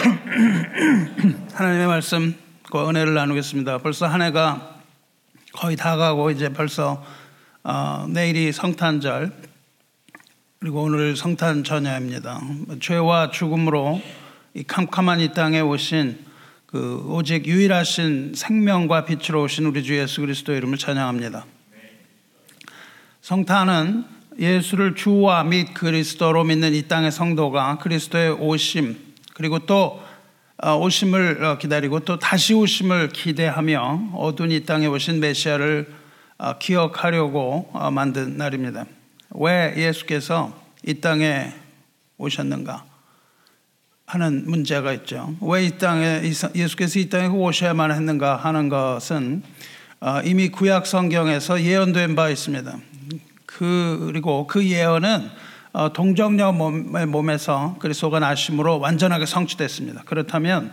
하나님의 말씀과 은혜를 나누겠습니다. 벌써 한 해가 거의 다 가고 이제 벌써 어, 내일이 성탄절 그리고 오늘 성탄 전야입니다. 죄와 죽음으로 이 캄캄한 이 땅에 오신 그 오직 유일하신 생명과 빛으로 오신 우리 주 예수 그리스도 이름을 찬양합니다. 성탄은 예수를 주와 및 그리스도로 믿는 이 땅의 성도가 그리스도의 오심 그리고 또 어, 오심을 어, 기다리고 또 다시 오심을 기대하며 어두운 이 땅에 오신 메시아를 어, 기억하려고 만든 날입니다. 왜 예수께서 이 땅에 오셨는가 하는 문제가 있죠. 왜 이 땅에 예수께서 이 땅에 오셔야만 했는가 하는 것은 이미 구약 성경에서 예언된 바 있습니다. 그, 그리고 그 예언은 어, 동정녀 몸에서 그리스도가 나심으로 완전하게 성취됐습니다. 그렇다면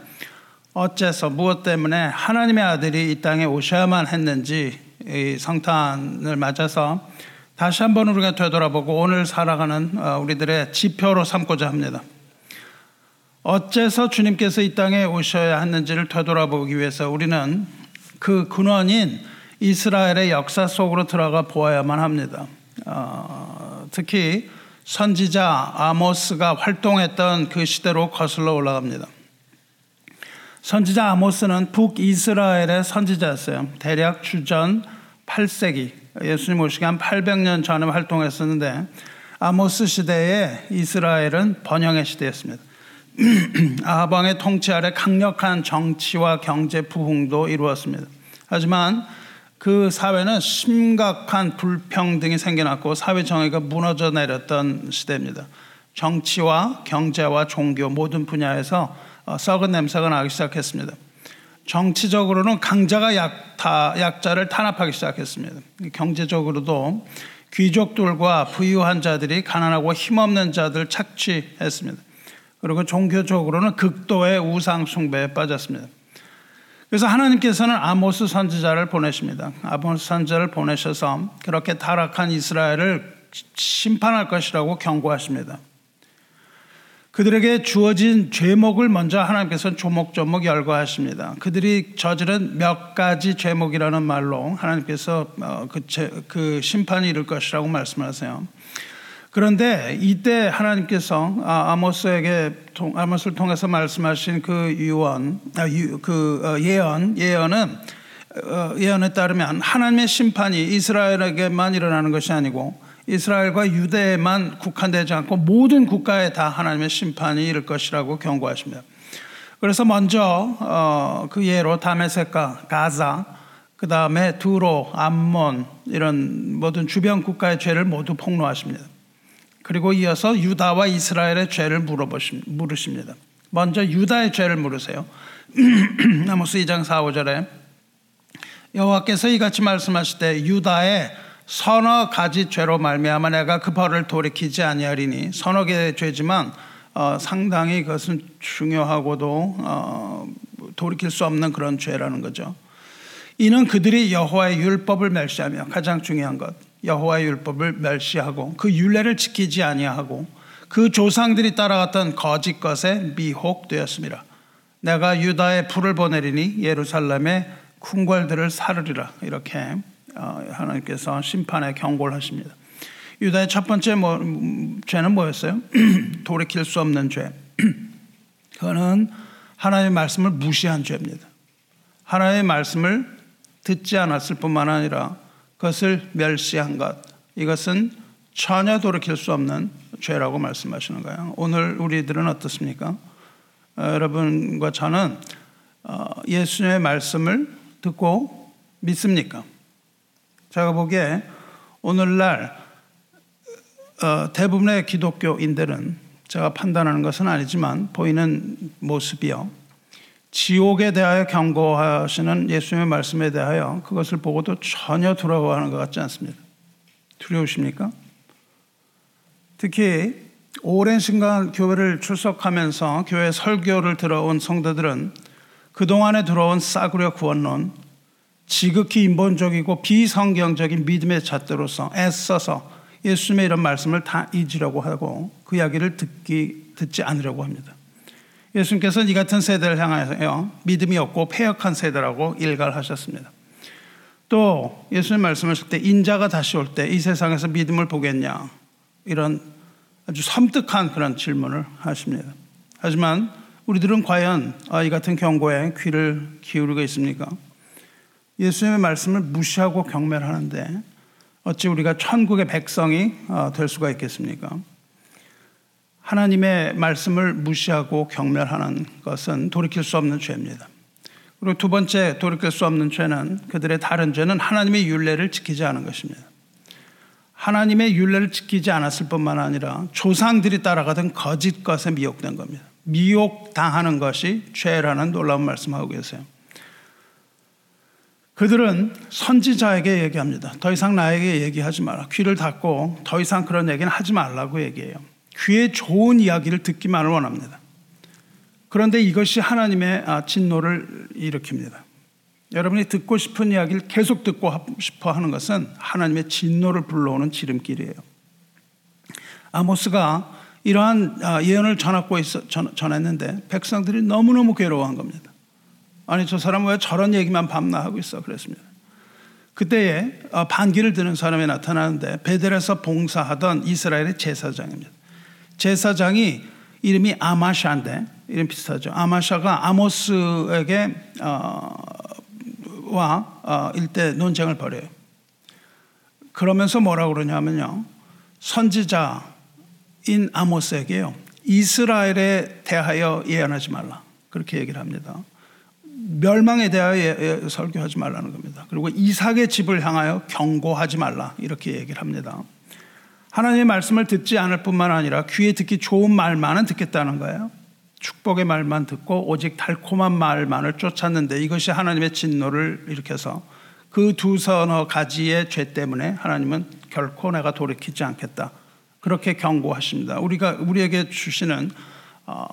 어째서 무엇 때문에 하나님의 아들이 이 땅에 오셔야만 했는지 이 성탄을 맞아서 다시 한번 우리가 되돌아보고 오늘 살아가는 어, 우리들의 지표로 삼고자 합니다. 어째서 주님께서 이 땅에 오셔야 했는지를 되돌아보기 위해서 우리는 그 근원인 이스라엘의 역사 속으로 들어가 보아야만 합니다. 어, 특히 선지자 아모스가 활동했던 그 시대로 거슬러 올라갑니다. 선지자 아모스는 북이스라엘의 선지자였어요. 대략 주전 8세기, 예수님 오시기 한 800년 전에 활동했었는데 아모스 시대에 이스라엘은 번영의 시대였습니다. 아방의 통치 아래 강력한 정치와 경제 부흥도 이루었습니다. 하지만 그 사회는 심각한 불평등이 생겨났고 사회 정의가 무너져 내렸던 시대입니다. 정치와 경제와 종교 모든 분야에서 어, 썩은 냄새가 나기 시작했습니다. 정치적으로는 강자가 약타, 약자를 탄압하기 시작했습니다. 경제적으로도 귀족들과 부유한 자들이 가난하고 힘없는 자들 착취했습니다. 그리고 종교적으로는 극도의 우상 숭배에 빠졌습니다. 그래서 하나님께서는 아모스 선지자를 보내십니다. 아모스 선지자를 보내셔서 그렇게 타락한 이스라엘을 심판할 것이라고 경고하십니다. 그들에게 주어진 죄목을 먼저 하나님께서 조목조목 열거하십니다. 그들이 저지른 몇 가지 죄목이라는 말로 하나님께서 어, 그, 그 심판이 이를 것이라고 말씀하세요. 그런데 이때 하나님께서 아, 아모스에게 아모스를 통해서 말씀하신 그 유언, 아, 그 어, 예언, 예언은 어, 예언에 따르면 하나님의 심판이 이스라엘에게만 일어나는 것이 아니고 이스라엘과 유대에만 국한되지 않고 모든 국가에 다 하나님의 심판이 이를 것이라고 경고하십니다. 그래서 먼저 어, 그 예로 다메섹과 가자, 그 다음에 두로, 암몬 이런 모든 주변 국가의 죄를 모두 폭로하십니다. 그리고 이어서 유다와 이스라엘의 죄를 물으십니다. 먼저 유다의 죄를 물으세요. 아모스 2장 4, 5절에 여호와께서 이같이 말씀하실 때 유다의 서너 가지 죄로 말미암아 내가 그 벌을 돌이키지 아니하리니 서너 개의 죄지만 어, 상당히 그것은 중요하고도 어, 돌이킬 수 없는 그런 죄라는 거죠. 이는 그들이 여호와의 율법을 멸시하며 가장 중요한 것 여호와의 율법을 멸시하고 그 율례를 지키지 아니하고 그 조상들이 따라갔던 거짓 것에 미혹되었습니다. 내가 유다에 불을 보내리니 예루살렘에 궁궐들을 사르리라 이렇게 어, 하나님께서 심판의 경고를 하십니다. 유다의 첫 번째 뭐, 죄는 뭐였어요? 돌이킬 수 없는 죄. 그거는 하나님의 말씀을 무시한 죄입니다. 하나님의 말씀을 듣지 않았을 뿐만 아니라 그것을 멸시한 것. 이것은 전혀 돌이킬 수 없는 죄라고 말씀하시는 거예요. 오늘 우리들은 어떻습니까? 어, 여러분과 저는 어, 예수님의 말씀을 듣고 믿습니까? 제가 보기에 오늘날 어, 대부분의 기독교인들은 제가 판단하는 것은 아니지만 보이는 모습이요. 지옥에 대하여 경고하시는 예수님의 말씀에 대하여 그것을 보고도 전혀 두려워하는 것 같지 않습니다. 두려우십니까? 특히 오랜 시간 교회를 출석하면서 교회 설교를 들어온 성도들은 그동안에 들어온 싸구려 구원론, 지극히 인본적이고 비성경적인 믿음의 잣대로서 애써서 예수님의 이런 말씀을 다 잊으려고 하고 그 이야기를 듣기, 듣지 않으려고 합니다. 예수님께서는 이 같은 세대를 향하여 믿음이 없고 폐역한 세대라고 일갈하셨습니다. 또 예수님 말씀하실 때 인자가 다시 올 때 이 세상에서 믿음을 보겠냐 이런 아주 섬뜩한 그런 질문을 하십니다. 하지만 우리들은 과연 아, 이 같은 경고에 귀를 기울이고 있습니까? 예수님의 말씀을 무시하고 경멸하는데 어찌 우리가 천국의 백성이 어, 될 수가 있겠습니까? 하나님의 말씀을 무시하고 경멸하는 것은 돌이킬 수 없는 죄입니다. 그리고 두 번째 돌이킬 수 없는 죄는 그들의 다른 죄는 하나님의 윤례를 지키지 않은 것입니다. 하나님의 윤례를 지키지 않았을 뿐만 아니라 조상들이 따라가던 거짓 것에 미혹된 겁니다. 미혹당하는 것이 죄라는 놀라운 말씀하고 계세요. 그들은 선지자에게 얘기합니다. 더 이상 나에게 얘기하지 마라. 귀를 닫고 더 이상 그런 얘기는 하지 말라고 얘기해요. 귀에 좋은 이야기를 듣기만을 원합니다. 그런데 이것이 하나님의 아, 진노를 일으킵니다. 여러분이 듣고 싶은 이야기를 계속 듣고 싶어 하는 것은 하나님의 진노를 불러오는 지름길이에요. 아모스가 이러한 아, 예언을 전하고 있어, 전했는데 백성들이 너무너무 괴로워한 겁니다. 아니 저 사람은 왜 저런 얘기만 밤낮 하고 있어 그랬습니다. 그때에 아, 반기를 드는 사람이 나타나는데 베델에서 봉사하던 이스라엘의 제사장입니다. 제사장이 이름이 아마샤인데 이름 비슷하죠. 아마샤가 아모스에게 어, 와 어, 일대 논쟁을 벌여요. 그러면서 뭐라고 그러냐면요. 선지자인 아모스에게요. 이스라엘에 대하여 예언하지 말라. 그렇게 얘기를 합니다. 멸망에 대하여 설교하지 말라는 겁니다. 그리고 이삭의 집을 향하여 경고하지 말라. 이렇게 얘기를 합니다. 하나님의 말씀을 듣지 않을 뿐만 아니라 귀에 듣기 좋은 말만은 듣겠다는 거예요. 축복의 말만 듣고 오직 달콤한 말만을 쫓았는데 이것이 하나님의 진노를 일으켜서 그 두 서너 가지의 죄 때문에 하나님은 결코 내가 돌이키지 않겠다. 그렇게 경고하십니다. 우리가 우리에게 주시는 어,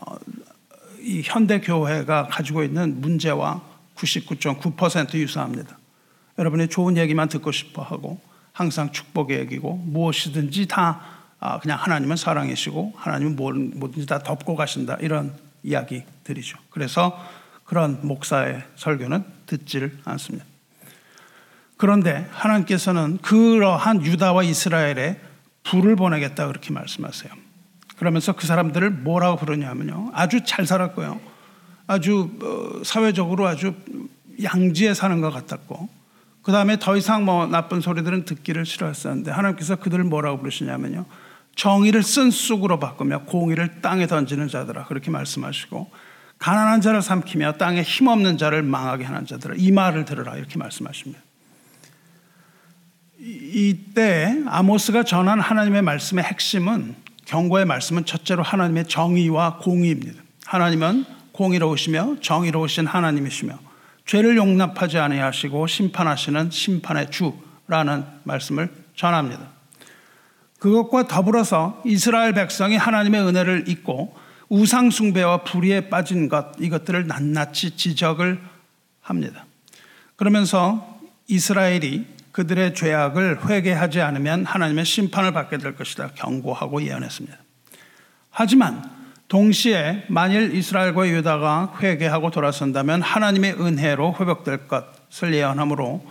이 현대 교회가 가지고 있는 문제와 99.9% 유사합니다. 여러분이 좋은 얘기만 듣고 싶어 하고 항상 축복의 얘기고 무엇이든지 다 아, 그냥 하나님은 사랑이시고 하나님은 뭐든지 다 덮고 가신다 이런 이야기들이죠. 그래서 그런 목사의 설교는 듣지를 않습니다. 그런데 하나님께서는 그러한 유다와 이스라엘에 불을 보내겠다 그렇게 말씀하세요. 그러면서 그 사람들을 뭐라고 부르냐면요. 아주 잘 살았고요. 아주 어, 사회적으로 아주 양지에 사는 것 같았고 그 다음에 더 이상 뭐 나쁜 소리들은 듣기를 싫어했었는데 하나님께서 그들을 뭐라고 부르시냐면요. 정의를 쓴 쑥으로 바꾸며 공의를 땅에 던지는 자들아 그렇게 말씀하시고 가난한 자를 삼키며 땅에 힘없는 자를 망하게 하는 자들아 이 말을 들으라 이렇게 말씀하십니다. 이때 아모스가 전한 하나님의 말씀의 핵심은 경고의 말씀은 첫째로 하나님의 정의와 공의입니다. 하나님은 공의로우시며 정의로우신 하나님이시며 죄를 용납하지 아니하시고 심판하시는 심판의 주라는 말씀을 전합니다. 그것과 더불어서 이스라엘 백성이 하나님의 은혜를 잊고 우상 숭배와 불의에 빠진 것 이것들을 낱낱이 지적을 합니다. 그러면서 이스라엘이 그들의 죄악을 회개하지 않으면 하나님의 심판을 받게 될 것이다 경고하고 예언했습니다. 하지만 동시에 만일 이스라엘과 유다가 회개하고 돌아선다면 하나님의 은혜로 회복될 것을 예언하므로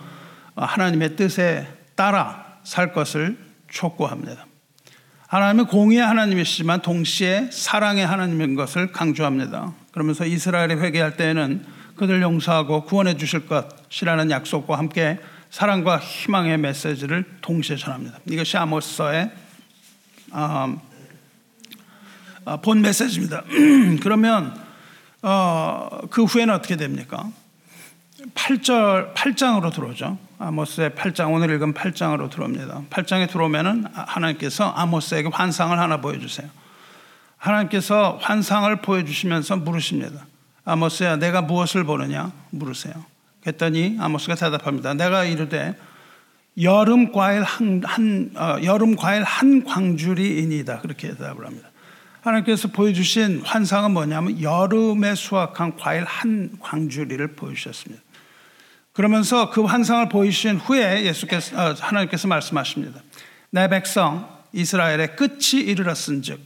하나님의 뜻에 따라 살 것을 촉구합니다. 하나님은 공의의 하나님이시지만 동시에 사랑의 하나님인 것을 강조합니다. 그러면서 이스라엘이 회개할 때에는 그들 용서하고 구원해 주실 것이라는 약속과 함께 사랑과 희망의 메시지를 동시에 전합니다. 이것이 아모스의 어, 어, 본 메시지입니다. 그러면 어, 그 후에는 어떻게 됩니까? 8절 8장으로 들어오죠. 아모스의 8장 오늘 읽은 8장으로 들어옵니다. 8장에 들어오면은 하나님께서 아모스에게 환상을 하나 보여주세요. 하나님께서 환상을 보여주시면서 물으십니다. 아모스야, 내가 무엇을 보느냐? 물으세요. 그랬더니 아모스가 대답합니다. 내가 이르되 여름 과일 한, 한 어, 여름 과일 한 광주리이니다. 그렇게 대답을 합니다. 하나님께서 보여주신 환상은 뭐냐면 여름에 수확한 과일 한 광주리를 보여주셨습니다. 그러면서 그 환상을 보이신 후에 예수께서 어, 하나님께서 말씀하십니다. 내 백성 이스라엘의 끝이 이르렀은즉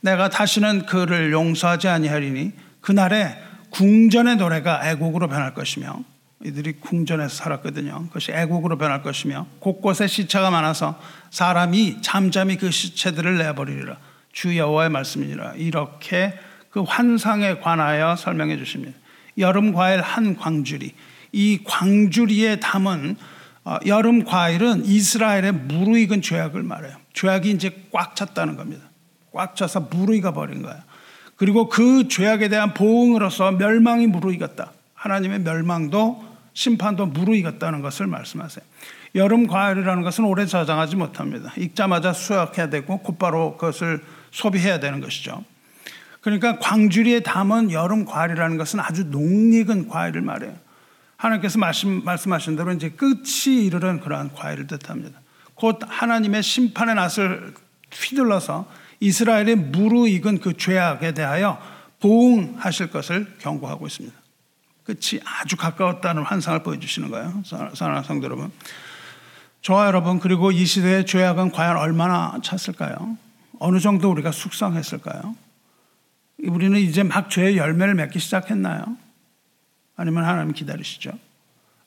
내가 다시는 그를 용서하지 아니하리니 그날에 궁전의 노래가 애곡으로 변할 것이며 이들이 궁전에서 살았거든요. 그것이 애국으로 변할 것이며 곳곳에 시체가 많아서 사람이 잠잠히 그 시체들을 내버리리라. 주 여호와의 말씀이니라. 이렇게 그 환상에 관하여 설명해 주십니다. 여름 과일 한 광주리. 이 광주리에 담은 어, 여름 과일은 이스라엘의 무르익은 죄악을 말해요. 죄악이 이제 꽉 찼다는 겁니다. 꽉 차서 무르익어 버린 거예요. 그리고 그 죄악에 대한 보응으로서 멸망이 무르익었다. 하나님의 멸망도 심판도 무르익었다는 것을 말씀하세요. 여름 과일이라는 것은 오래 저장하지 못합니다. 익자마자 수확해야 되고 곧바로 그것을 소비해야 되는 것이죠. 그러니까 광주리에 담은 여름 과일이라는 것은 아주 농익은 과일을 말해요. 하나님께서 말씀, 말씀하신 대로 이제 끝이 이르는 그러한 과일을 뜻합니다. 곧 하나님의 심판의 낫을 휘둘러서 이스라엘의 무르익은 그 죄악에 대하여 보응하실 것을 경고하고 있습니다. 끝이 아주 가까웠다는 환상을 보여주시는 거예요. 사랑하는 성도 여러분. 저와 여러분, 그리고 이 시대의 죄악은 과연 얼마나 찼을까요? 어느 정도 우리가 숙성했을까요? 우리는 이제 막 죄의 열매를 맺기 시작했나요? 아니면 하나님 기다리시죠?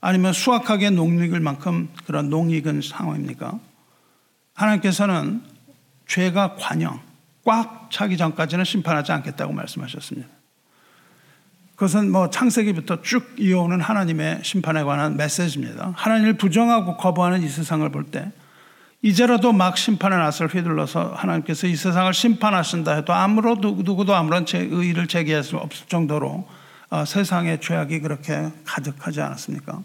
아니면 수확하기에 농익을 만큼 그런 농익은 상황입니까? 하나님께서는 죄가 관영, 꽉 차기 전까지는 심판하지 않겠다고 말씀하셨습니다. 그것은 뭐 창세기부터 쭉 이어오는 하나님의 심판에 관한 메시지입니다. 하나님을 부정하고 거부하는 이 세상을 볼 때 이제라도 막 심판의 낫을 휘둘러서 하나님께서 이 세상을 심판하신다 해도 아무로 누구도 아무런 의의를 제기할 수 없을 정도로 어, 세상의 죄악이 그렇게 가득하지 않았습니까?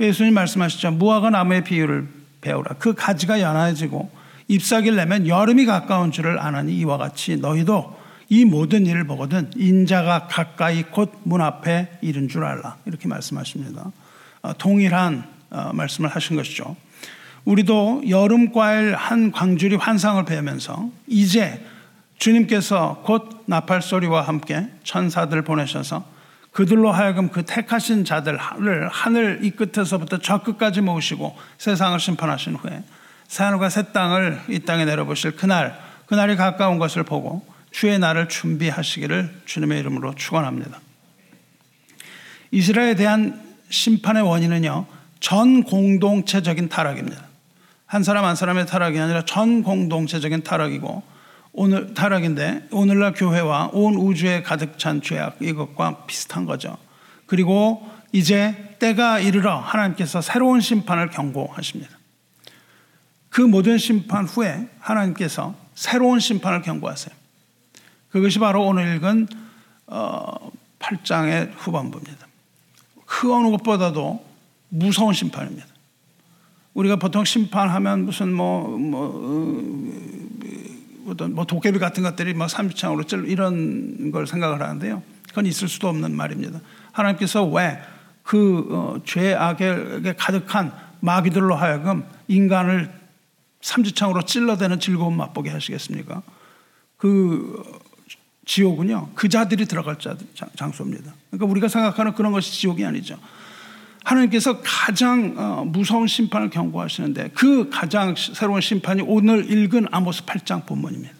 예수님 말씀하시죠. 무화과 나무의 비유를 배우라. 그 가지가 연해지고 잎사귀를 내면 여름이 가까운 줄을 아나니 이와 같이 너희도 이 모든 일을 보거든 인자가 가까이 곧 문 앞에 이른 줄 알라. 이렇게 말씀하십니다. 어, 동일한 어, 말씀을 하신 것이죠. 우리도 여름 과일 한 광주리 환상을 배우면서 이제 주님께서 곧 나팔 소리와 함께 천사들 보내셔서 그들로 하여금 그 택하신 자들을 하늘 이 끝에서부터 저 끝까지 모으시고 세상을 심판하신 후에 새하늘과 새 땅을 이 땅에 내려보실 그날 그날이 가까운 것을 보고 주의 날을 준비하시기를 주님의 이름으로 축원합니다. 이스라엘에 대한 심판의 원인은요. 전 공동체적인 타락입니다. 한 사람 한 사람의 타락이 아니라 전 공동체적인 타락이고 오늘 타락인데 오늘날 교회와 온 우주에 가득 찬 죄악 이것과 비슷한 거죠. 그리고 이제 때가 이르러 하나님께서 새로운 심판을 경고하십니다. 그 모든 심판 후에 하나님께서 새로운 심판을 경고하세요. 그것이 바로 오늘 읽은 8장의 어, 후반부입니다. 그 어느 것보다도 무서운 심판입니다. 우리가 보통 심판하면 무슨 뭐, 뭐, 어, 어떤 뭐 도깨비 같은 것들이 막 삼지창으로 찔 이런 걸 생각을 하는데요. 그건 있을 수도 없는 말입니다. 하나님께서 왜 그 어, 죄악에 가득한 마귀들로 하여금 인간을 삼지창으로 찔러대는 즐거움 맛보게 하시겠습니까? 그 지옥은요, 그 자들이 들어갈 장소입니다. 그러니까 우리가 생각하는 그런 것이 지옥이 아니죠. 하나님께서 가장 어, 무서운 심판을 경고하시는데 그 가장 새로운 심판이 오늘 읽은 아모스 8장 본문입니다.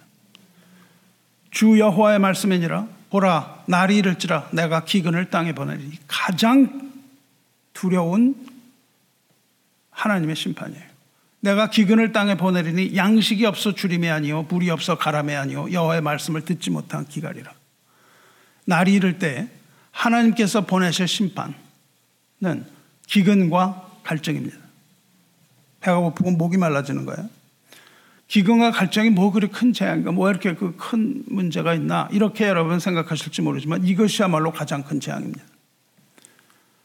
주 여호와의 말씀이니라 보라 날이 이를지라 내가 기근을 땅에 보내리 가장 두려운 하나님의 심판이에요. 내가 기근을 땅에 보내리니 양식이 없어 주림이 아니요 물이 없어 가람이 아니요 여호와의 말씀을 듣지 못한 기갈이라. 날이 이를 때 하나님께서 보내실 심판은 기근과 갈증입니다. 배가 고프고 목이 말라지는 거예요. 기근과 갈증이 뭐 그리 큰 재앙인가, 뭐 이렇게 그 큰 문제가 있나, 이렇게 여러분 생각하실지 모르지만 이것이야말로 가장 큰 재앙입니다.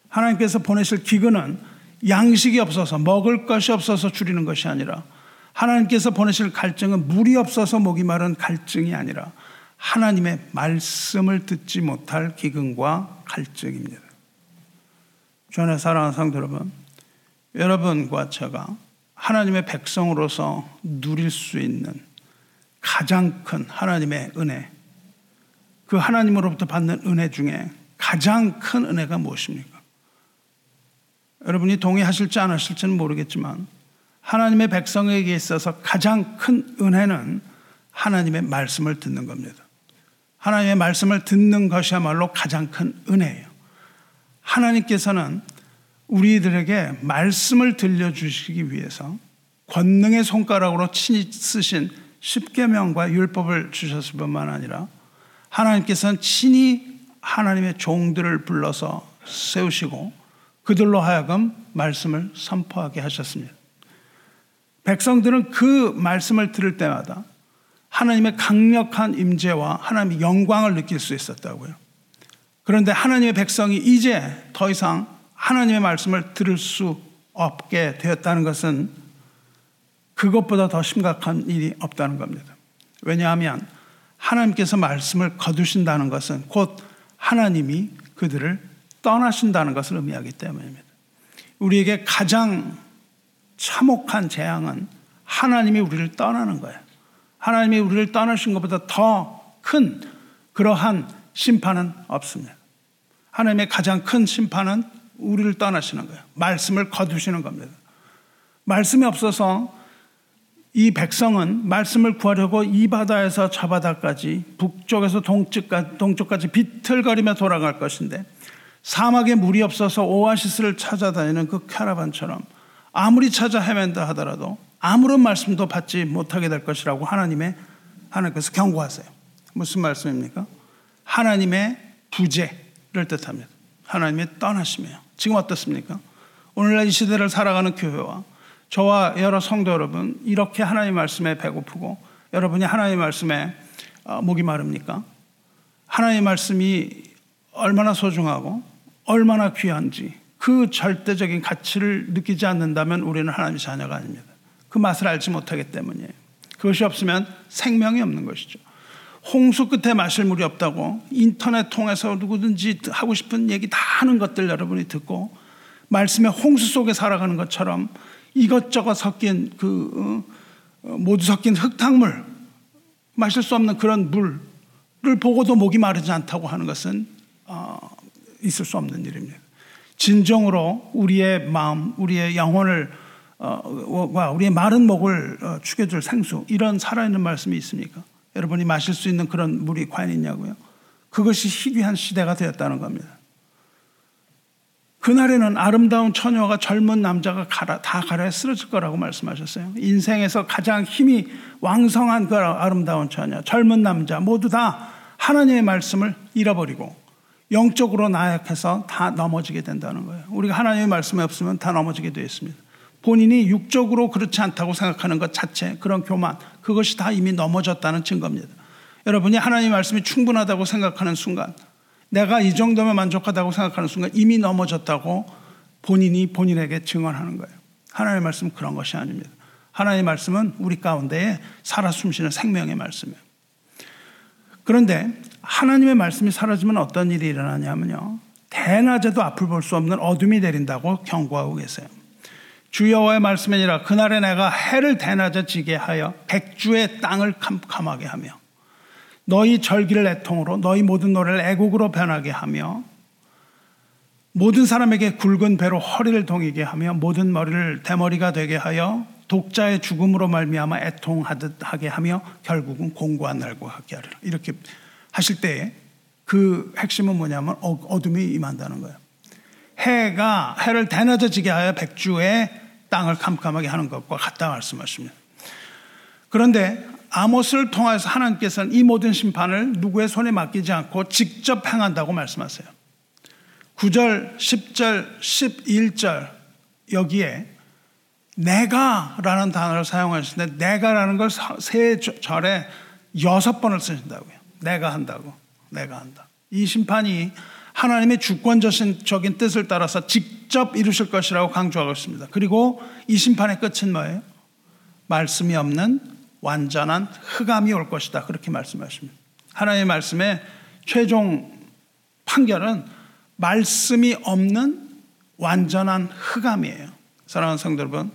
하나님께서 보내실 기근은 양식이 없어서 먹을 것이 없어서 줄이는 것이 아니라 하나님께서 보내실 갈증은 물이 없어서 목이 마른 갈증이 아니라 하나님의 말씀을 듣지 못할 기근과 갈증입니다. 주안의 사랑하는 성도 여러분, 여러분과 제가 하나님의 백성으로서 누릴 수 있는 가장 큰 하나님의 은혜, 그 하나님으로부터 받는 은혜 중에 가장 큰 은혜가 무엇입니까? 여러분이 동의하실지 안 하실지는 모르겠지만 하나님의 백성에게 있어서 가장 큰 은혜는 하나님의 말씀을 듣는 겁니다. 하나님의 말씀을 듣는 것이야말로 가장 큰 은혜예요. 하나님께서는 우리들에게 말씀을 들려주시기 위해서 권능의 손가락으로 친히 쓰신 십계명과 율법을 주셨을 뿐만 아니라 하나님께서는 친히 하나님의 종들을 불러서 세우시고 그들로 하여금 말씀을 선포하게 하셨습니다. 백성들은 그 말씀을 들을 때마다 하나님의 강력한 임재와 하나님의 영광을 느낄 수 있었다고요. 그런데 하나님의 백성이 이제 더 이상 하나님의 말씀을 들을 수 없게 되었다는 것은 그것보다 더 심각한 일이 없다는 겁니다. 왜냐하면 하나님께서 말씀을 거두신다는 것은 곧 하나님이 그들을 떠나신다는 것을 의미하기 때문입니다. 우리에게 가장 참혹한 재앙은 하나님이 우리를 떠나는 거예요. 하나님이 우리를 떠나신 것보다 더 큰 그러한 심판은 없습니다. 하나님의 가장 큰 심판은 우리를 떠나시는 거예요. 말씀을 거두시는 겁니다. 말씀이 없어서 이 백성은 말씀을 구하려고 이 바다에서 저 바다까지 북쪽에서 동쪽까지, 비틀거리며 돌아갈 것인데 사막에 물이 없어서 오아시스를 찾아다니는 그 캐러반처럼 아무리 찾아 헤맨다 하더라도 아무런 말씀도 받지 못하게 될 것이라고 하나님의 하나님께서 경고하세요. 무슨 말씀입니까? 하나님의 부재를 뜻합니다. 하나님의 떠나심이에요. 지금 어떻습니까? 오늘날 이 시대를 살아가는 교회와 저와 여러 성도 여러분 이렇게 하나님 말씀에 배고프고 여러분이 하나님 말씀에 어, 목이 마릅니까? 하나님 말씀이 얼마나 소중하고 얼마나 귀한지 그 절대적인 가치를 느끼지 않는다면 우리는 하나님의 자녀가 아닙니다. 그 맛을 알지 못하기 때문이에요. 그것이 없으면 생명이 없는 것이죠. 홍수 끝에 마실 물이 없다고 인터넷 통해서 누구든지 하고 싶은 얘기 다 하는 것들 여러분이 듣고 말씀의 홍수 속에 살아가는 것처럼 이것저것 섞인 그 어, 모두 섞인 흙탕물 마실 수 없는 그런 물을 보고도 목이 마르지 않다고 하는 것은 어, 있을 수 없는 일입니다. 진정으로 우리의 마음, 우리의 영혼을 어, 우리의 마른 목을 어, 죽여줄 생수 이런 살아있는 말씀이 있습니까? 여러분이 마실 수 있는 그런 물이 과연 있냐고요? 그것이 희귀한 시대가 되었다는 겁니다. 그날에는 아름다운 처녀가 젊은 남자가 가라, 다 가라에 쓰러질 거라고 말씀하셨어요. 인생에서 가장 힘이 왕성한 그 아름다운 처녀, 젊은 남자 모두 다 하나님의 말씀을 잃어버리고 영적으로 나약해서 다 넘어지게 된다는 거예요. 우리가 하나님의 말씀이 없으면 다 넘어지게 되어 있습니다. 본인이 육적으로 그렇지 않다고 생각하는 것 자체, 그런 교만, 그것이 다 이미 넘어졌다는 증거입니다. 여러분이 하나님의 말씀이 충분하다고 생각하는 순간, 내가 이 정도면 만족하다고 생각하는 순간 이미 넘어졌다고 본인이 본인에게 증언하는 거예요. 하나님의 말씀은 그런 것이 아닙니다. 하나님의 말씀은 우리 가운데에 살아 숨쉬는 생명의 말씀이에요. 그런데 하나님의 말씀이 사라지면 어떤 일이 일어나냐면요. 대낮에도 앞을 볼 수 없는 어둠이 내린다고 경고하고 계세요. 주여와의 말씀이니라 그날에 내가 해를 대낮에 지게 하여 백주의 땅을 캄캄하게 하며 너희 절기를 애통으로 너희 모든 노래를 애곡으로 변하게 하며 모든 사람에게 굵은 배로 허리를 동이게 하며 모든 머리를 대머리가 되게 하여 독자의 죽음으로 말미암아 애통하듯 하게 하며 결국은 공고한 날과 하게 하리라. 이렇게 하실 때에 그 핵심은 뭐냐면 어, 어둠이 임한다는 거예요. 해가 해를 대낮에 지게 하여 백주의 땅을 캄캄하게 하는 것과 같다 말씀하십니다. 그런데 아모스를 통해서 하나님께서는 이 모든 심판을 누구의 손에 맡기지 않고 직접 행한다고 말씀하세요. 9절, 10절, 11절 여기에 내가라는 단어를 사용하시는데 내가라는 걸 세 절에 여섯 번을 쓰신다고요. 내가 한다고. 내가 한다. 이 심판이 하나님의 주권적인 뜻을 따라서 직접 이루실 것이라고 강조하고 있습니다. 그리고 이 심판의 끝은 뭐예요? 말씀이 없는 완전한 흑암이 올 것이다. 그렇게 말씀하십니다. 하나님의 말씀의 최종 판결은 말씀이 없는 완전한 흑암이에요. 사랑하는 성도 여러분,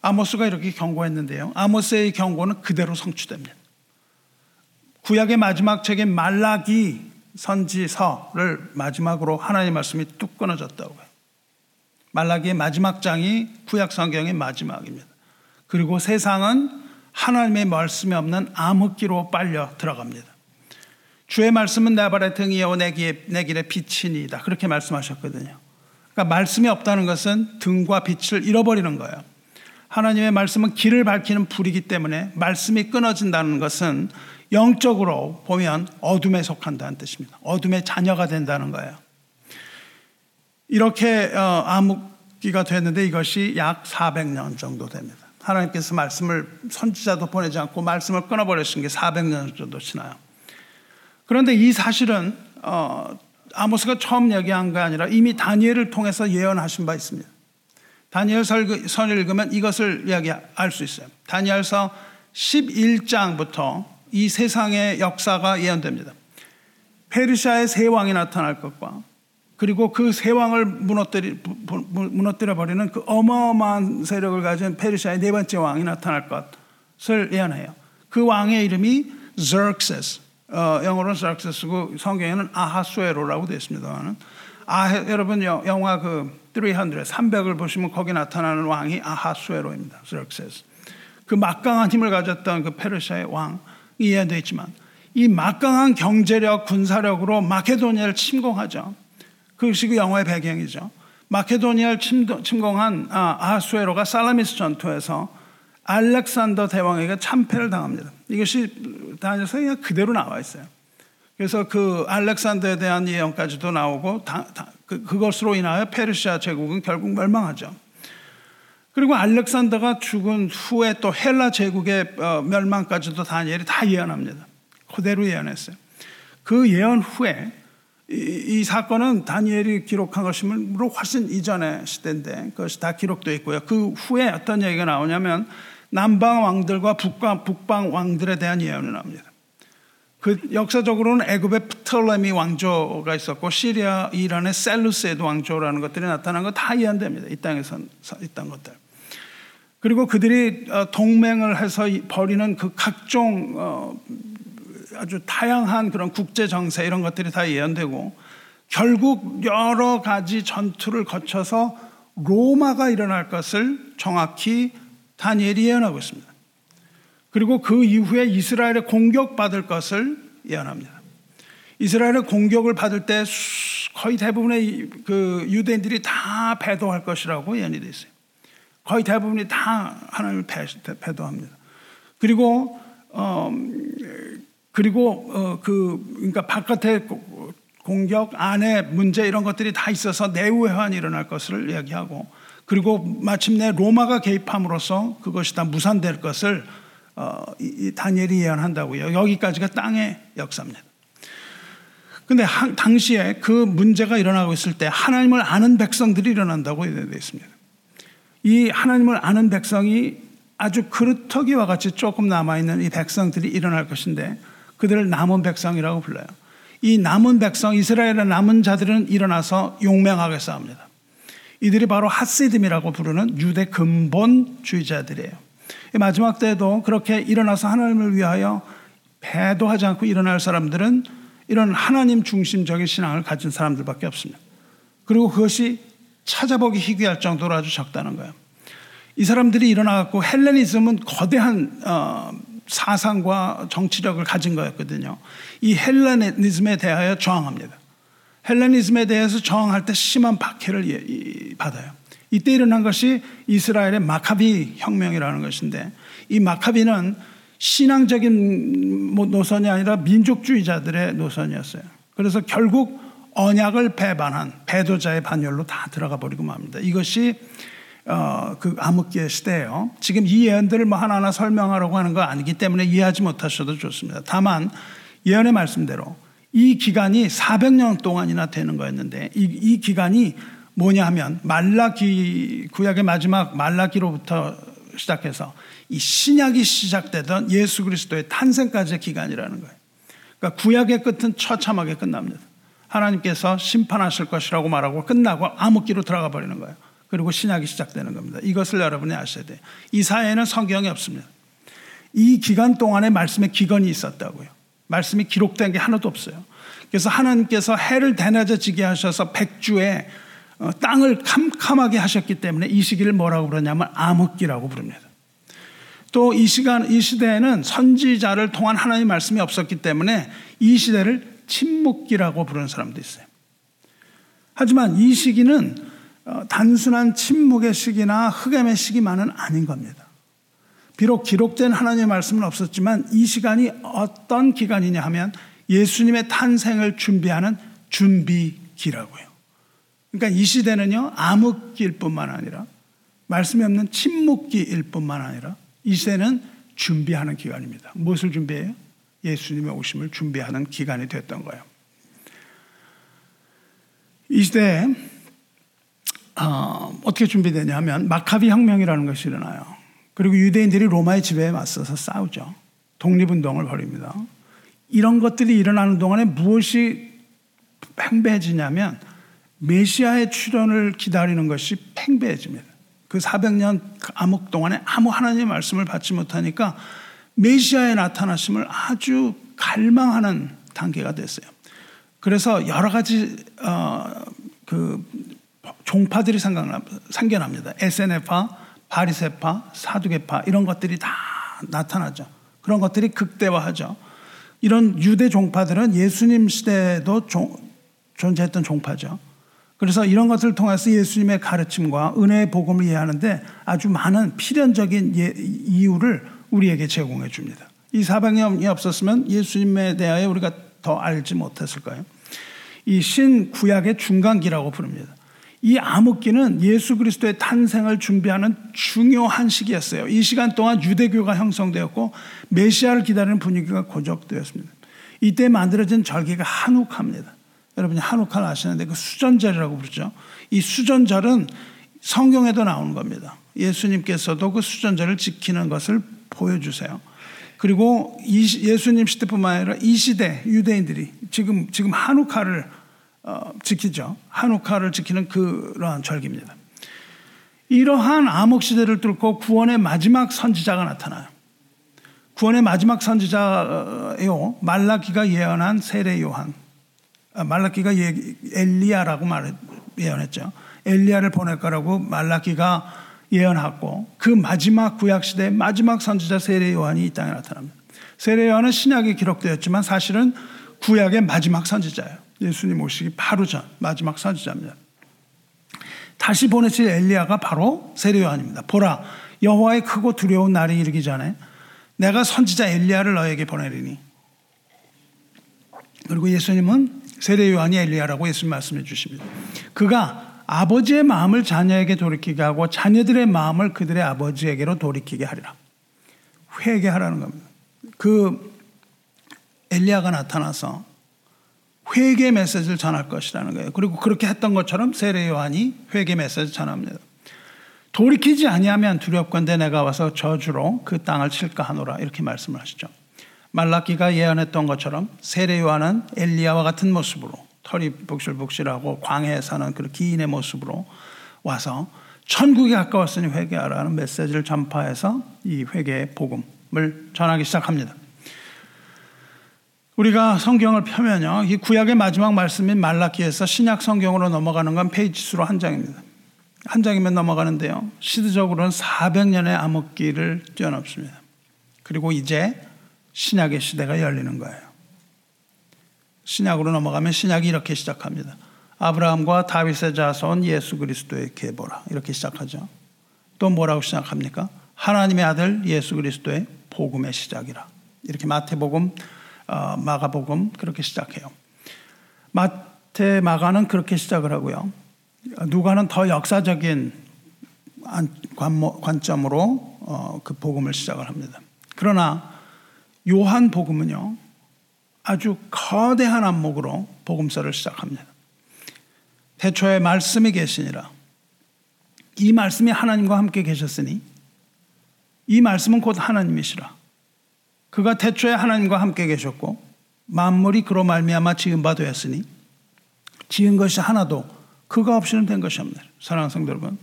아모스가 이렇게 경고했는데요. 아모스의 경고는 그대로 성취됩니다. 구약의 마지막 책인 말라기 선지서를 마지막으로 하나님의 말씀이 뚝 끊어졌다고요. 말라기의 마지막 장이 구약 성경의 마지막입니다. 그리고 세상은 하나님의 말씀이 없는 암흑기로 빨려 들어갑니다. 주의 말씀은 내 발의 등이요 내, 길에, 내 길의 빛이니이다. 그렇게 말씀하셨거든요. 그러니까 말씀이 없다는 것은 등과 빛을 잃어버리는 거예요. 하나님의 말씀은 길을 밝히는 불이기 때문에 말씀이 끊어진다는 것은 영적으로 보면 어둠에 속한다는 뜻입니다. 어둠의 자녀가 된다는 거예요. 이렇게 어, 암흑기가 됐는데 이것이 약 400년 정도 됩니다. 하나님께서 말씀을 선지자도 보내지 않고 말씀을 끊어버리신 게 400년 정도 지나요. 그런데 이 사실은 어, 아모스가 처음 얘기한 게 아니라 이미 다니엘을 통해서 예언하신 바 있습니다. 다니엘서를 읽으면 이것을 이야기할 수 있어요. 다니엘서 11장부터 이 세상의 역사가 예언됩니다. 페르시아의 세 왕이 나타날 것과 그리고 그 세 왕을 무너뜨리, 무너뜨려 버리는 그 어마어마한 세력을 가진 페르시아의 네 번째 왕이 나타날 것을 예언해요. 그 왕의 이름이 Xerxes. 어, 영어로는 Xerxes고 성경에는 아하수에로라고 되어 있습니다만 아, 여러분 영화 그 300, 300을 보시면 거기 나타나는 왕이 아하수에로입니다. Xerxes. 그 막강한 힘을 가졌던 그 페르시아의 왕 이 예언되어 있지만 이 막강한 경제력, 군사력으로 마케도니아를 침공하죠. 그것이 그 영화의 배경이죠. 마케도니아를 침공한 아, 아하수에로가 살라미스 전투에서 알렉산더 대왕에게 참패를 당합니다. 이것이 다니엘서 그냥 그대로 나와 있어요. 그래서 그 알렉산더에 대한 예언까지도 나오고 다, 다, 그, 그것으로 인하여 페르시아 제국은 결국 멸망하죠. 그리고 알렉산더가 죽은 후에 또 헬라 제국의 어, 멸망까지도 다니엘이 다 예언합니다. 그대로 예언했어요. 그 예언 후에 이, 이 사건은 다니엘이 기록한 것이므로 훨씬 이전의 시대인데 그것이 다 기록되어 있고요. 그 후에 어떤 얘기가 나오냐면 남방 왕들과 북방, 북방 왕들에 대한 예언이 나옵니다. 그 역사적으로는 애굽의 프톨레미 왕조가 있었고 시리아, 이란의 셀루스에드 왕조라는 것들이 나타난 거다 예언됩니다. 이 땅에서 있던 것들. 그리고 그들이 어, 동맹을 해서 벌이는 그 각종 어, 아주 다양한 그런 국제 정세 이런 것들이 다 예언되고 결국 여러 가지 전투를 거쳐서 로마가 일어날 것을 정확히 다니엘이 예언하고 있습니다. 그리고 그 이후에 이스라엘의 공격받을 것을 예언합니다. 이스라엘의 공격을 받을 때 거의 대부분의 그 유대인들이 다 배도할 것이라고 예언이 되어 있어요. 거의 대부분이 다 하나님을 배 도합니다. 그리고 어 그리고 어 그 그러니까 바깥에 공격 안에 문제 이런 것들이 다 있어서 내후 회환이 일어날 것을 이야기하고 그리고 마침내 로마가 개입함으로써 그것이 다 무산될 것을 어, 이, 다니엘이 예언한다고요. 여기까지가 땅의 역사입니다. 근데 한, 당시에 그 문제가 일어나고 있을 때 하나님을 아는 백성들이 일어난다고 되어 있습니다. 이 하나님을 아는 백성이 아주 그릇터기와 같이 조금 남아있는 이 백성들이 일어날 것인데 그들을 남은 백성이라고 불러요. 이 남은 백성, 이스라엘의 남은 자들은 일어나서 용맹하게 싸웁니다. 이들이 바로 하시즘이라고 부르는 유대 근본주의자들이에요. 마지막 때도 그렇게 일어나서 하나님을 위하여 배도하지 않고 일어날 사람들은 이런 하나님 중심적인 신앙을 가진 사람들밖에 없습니다. 그리고 그것이 찾아보기 희귀할 정도로 아주 적다는 거예요. 이 사람들이 일어나갖고 헬레니즘은 거대한 어, 사상과 정치력을 가진 거였거든요. 이 헬레니즘에 대하여 저항합니다. 헬레니즘에 대해서 저항할 때 심한 박해를 받아요. 이때 일어난 것이 이스라엘의 마카비 혁명이라는 것인데 이 마카비는 신앙적인 뭐 노선이 아니라 민족주의자들의 노선이었어요. 그래서 결국 언약을 배반한 배도자의 반열로 다 들어가 버리고 맙니다. 이것이 어, 그 암흑기의 시대예요. 지금 이 예언들을 뭐 하나하나 설명하려고 하는 거 아니기 때문에 이해하지 못하셔도 좋습니다. 다만 예언의 말씀대로 이 기간이 400년 동안이나 되는 거였는데 이, 이 기간이 뭐냐 하면 말라기 구약의 마지막 말라기로부터 시작해서 이 신약이 시작되던 예수 그리스도의 탄생까지의 기간이라는 거예요. 그러니까 구약의 끝은 처참하게 끝납니다. 하나님께서 심판하실 것이라고 말하고 끝나고 암흑기로 들어가 버리는 거예요. 그리고 신약이 시작되는 겁니다. 이것을 여러분이 아셔야 돼요. 이 사회에는 성경이 없습니다. 이 기간 동안에 말씀의 기건이 있었다고요. 말씀이 기록된 게 하나도 없어요. 그래서 하나님께서 해를 대낮에 하셔서 백주에 어, 땅을 캄캄하게 하셨기 때문에 이 시기를 뭐라고 그러냐면 암흑기라고 부릅니다. 또 이 시간, 이 시대에는 선지자를 통한 하나님의 말씀이 없었기 때문에 이 시대를 침묵기라고 부르는 사람도 있어요. 하지만 이 시기는 어, 단순한 침묵의 시기나 흑암의 시기만은 아닌 겁니다. 비록 기록된 하나님의 말씀은 없었지만 이 시간이 어떤 기간이냐 하면 예수님의 탄생을 준비하는 준비기라고요. 그러니까 이 시대는요, 암흑기일 뿐만 아니라 말씀이 없는 침묵기일 뿐만 아니라 이 시대는 준비하는 기간입니다. 무엇을 준비해요? 예수님의 오심을 준비하는 기간이 됐던 거예요. 이 시대에 어, 떻게 준비되냐 하면 마카비 혁명이라는 것이 일어나요. 그리고 유대인들이 로마의 지배에 맞서서 싸우죠. 독립운동을 벌입니다. 이런 것들이 일어나는 동안에 무엇이 팽배해지냐면 메시아의 출현을 기다리는 것이 팽배해집니다. 그 400년 암흑 동안에 아무 하나님의 말씀을 받지 못하니까 메시아의 나타나심을 아주 갈망하는 단계가 됐어요. 그래서 여러 가지 어, 그 종파들이 생겨납니다. 에세네파, 바리세파, 사두개파 이런 것들이 다 나타나죠. 그런 것들이 극대화하죠. 이런 유대 종파들은 예수님 시대에도 종, 존재했던 종파죠. 그래서 이런 것들을 통해서 예수님의 가르침과 은혜의 복음을 이해하는데 아주 많은 필연적인 예, 이유를 우리에게 제공해 줍니다. 이 사방이 없었으면 예수님에 대하여 우리가 더 알지 못했을까요? 이 신구약의 중간기라고 부릅니다. 이 암흑기는 예수 그리스도의 탄생을 준비하는 중요한 시기였어요. 이 시간 동안 유대교가 형성되었고 메시아를 기다리는 분위기가 고적되었습니다. 이때 만들어진 절기가 한욱합니다. 여러분이 한욱화를 아시는데 그 수전절이라고 부르죠. 이 수전절은 성경에도 나오는 겁니다. 예수님께서도 그 수전절을 지키는 것을 보여주세요. 그리고 예수님 시대뿐만 아니라 이 시대 유대인들이 지금 지금 한우카를 어, 지키죠. 한우카를 지키는 그러한 절기입니다. 이러한 암흑 시대를 뚫고 구원의 마지막 선지자가 나타나요. 구원의 마지막 선지자요 말라기가 예언한 세례 요한. 아, 말라기가 예, 엘리야라고 말 예언했죠. 엘리야를 보낼 거라고 말라기가 예언하고 그 마지막 구약 시대 마지막 선지자 세례 요한이 이 땅에 나타납니다. 세례 요한은 신약에 기록되었지만 사실은 구약의 마지막 선지자예요. 예수님 오시기 바로 전 마지막 선지자입니다. 다시 보내실 엘리야가 바로 세례 요한입니다. 보라 여호와의 크고 두려운 날이 이르기 전에 내가 선지자 엘리야를 너에게 보내리니 그리고 예수님은 세례 요한이 엘리야라고 예수님 말씀해 주십니다. 그가 아버지의 마음을 자녀에게 돌이키게 하고 자녀들의 마음을 그들의 아버지에게로 돌이키게 하리라. 회개하라는 겁니다. 그 엘리야가 나타나서 회개 메시지를 전할 것이라는 거예요. 그리고 그렇게 했던 것처럼 세례 요한이 회개 메시지를 전합니다. 돌이키지 아니하면 두렵건대 내가 와서 저주로 그 땅을 칠까 하노라 이렇게 말씀을 하시죠. 말라기가 예언했던 것처럼 세례 요한은 엘리야와 같은 모습으로 털이 복실복실하고 광해에 사는 그 기인의 모습으로 와서 천국에 가까웠으니 회개하라는 메시지를 전파해서 이 회개의 복음을 전하기 시작합니다. 우리가 성경을 펴면요. 이 구약의 마지막 말씀인 말라기에서 신약 성경으로 넘어가는 건 페이지 수로 한 장입니다. 한 장이면 넘어가는데요. 시대적으로는 400년의 암흑기를 뛰어넘습니다. 그리고 이제 신약의 시대가 열리는 거예요. 신약으로 넘어가면 신약이 이렇게 시작합니다. 아브라함과 다윗의 자손 예수 그리스도의 계보라 이렇게 시작하죠. 또 뭐라고 시작합니까? 하나님의 아들 예수 그리스도의 복음의 시작이라 이렇게 마태복음, 어, 마가복음 그렇게 시작해요. 마태, 마가는 그렇게 시작을 하고요. 누가는 더 역사적인 관점으로 어, 그 복음을 시작을 합니다. 그러나 요한 복음은요 아주 거대한 안목으로 복음서를 시작합니다. 태초에 말씀이 계시니라. 이 말씀이 하나님과 함께 계셨으니 이 말씀은 곧 하나님이시라. 그가 태초에 하나님과 함께 계셨고 만물이 그로 말미암아 지은 바 되었으니 지은 것이 하나도 그가 없이는 된 것이 없네. 사랑하는 성도 여러분.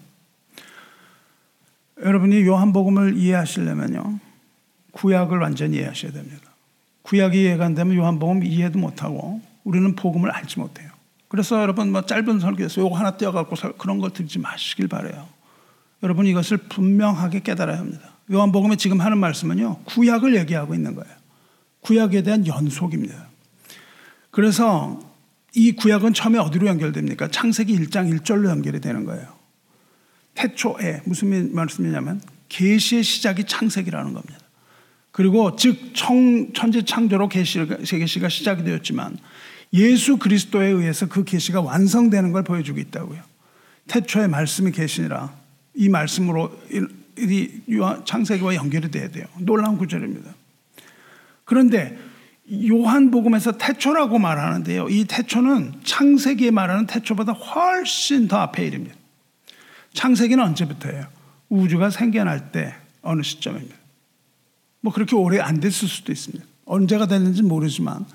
여러분이 요한복음을 이해하시려면요. 구약을 완전히 이해하셔야 됩니다. 구약이 이해가 안 되면 요한복음 이해도 못하고 우리는 복음을 알지 못해요. 그래서 여러분 뭐 짧은 설교에서 요거 하나 떼어갖고 그런 걸 듣지 마시길 바래요. 여러분 이것을 분명하게 깨달아야 합니다. 요한복음에 지금 하는 말씀은요, 구약을 얘기하고 있는 거예요. 구약에 대한 연속입니다. 그래서 이 구약은 처음에 어디로 연결됩니까? 창세기 1장 1절로 연결이 되는 거예요. 태초에 무슨 말씀이냐면 계시의 시작이 창세기라는 겁니다. 그리고 즉 청, 천지 창조로 계시 세계시가 시작이 되었지만 예수 그리스도에 의해서 그 계시가 완성되는 걸 보여주고 있다고요. 태초에 말씀이 계시니라 이 말씀으로 이 창세기와 연결이 돼야 돼요. 놀라운 구절입니다. 그런데 요한복음에서 태초라고 말하는데요. 이 태초는 창세기에 말하는 태초보다 훨씬 더 앞에 일입니다. 창세기는 언제부터예요? 우주가 생겨날 때 어느 시점입니다. 뭐 그렇게 오래 안 됐을 수도 있습니다. 언제가 됐는지 모르지만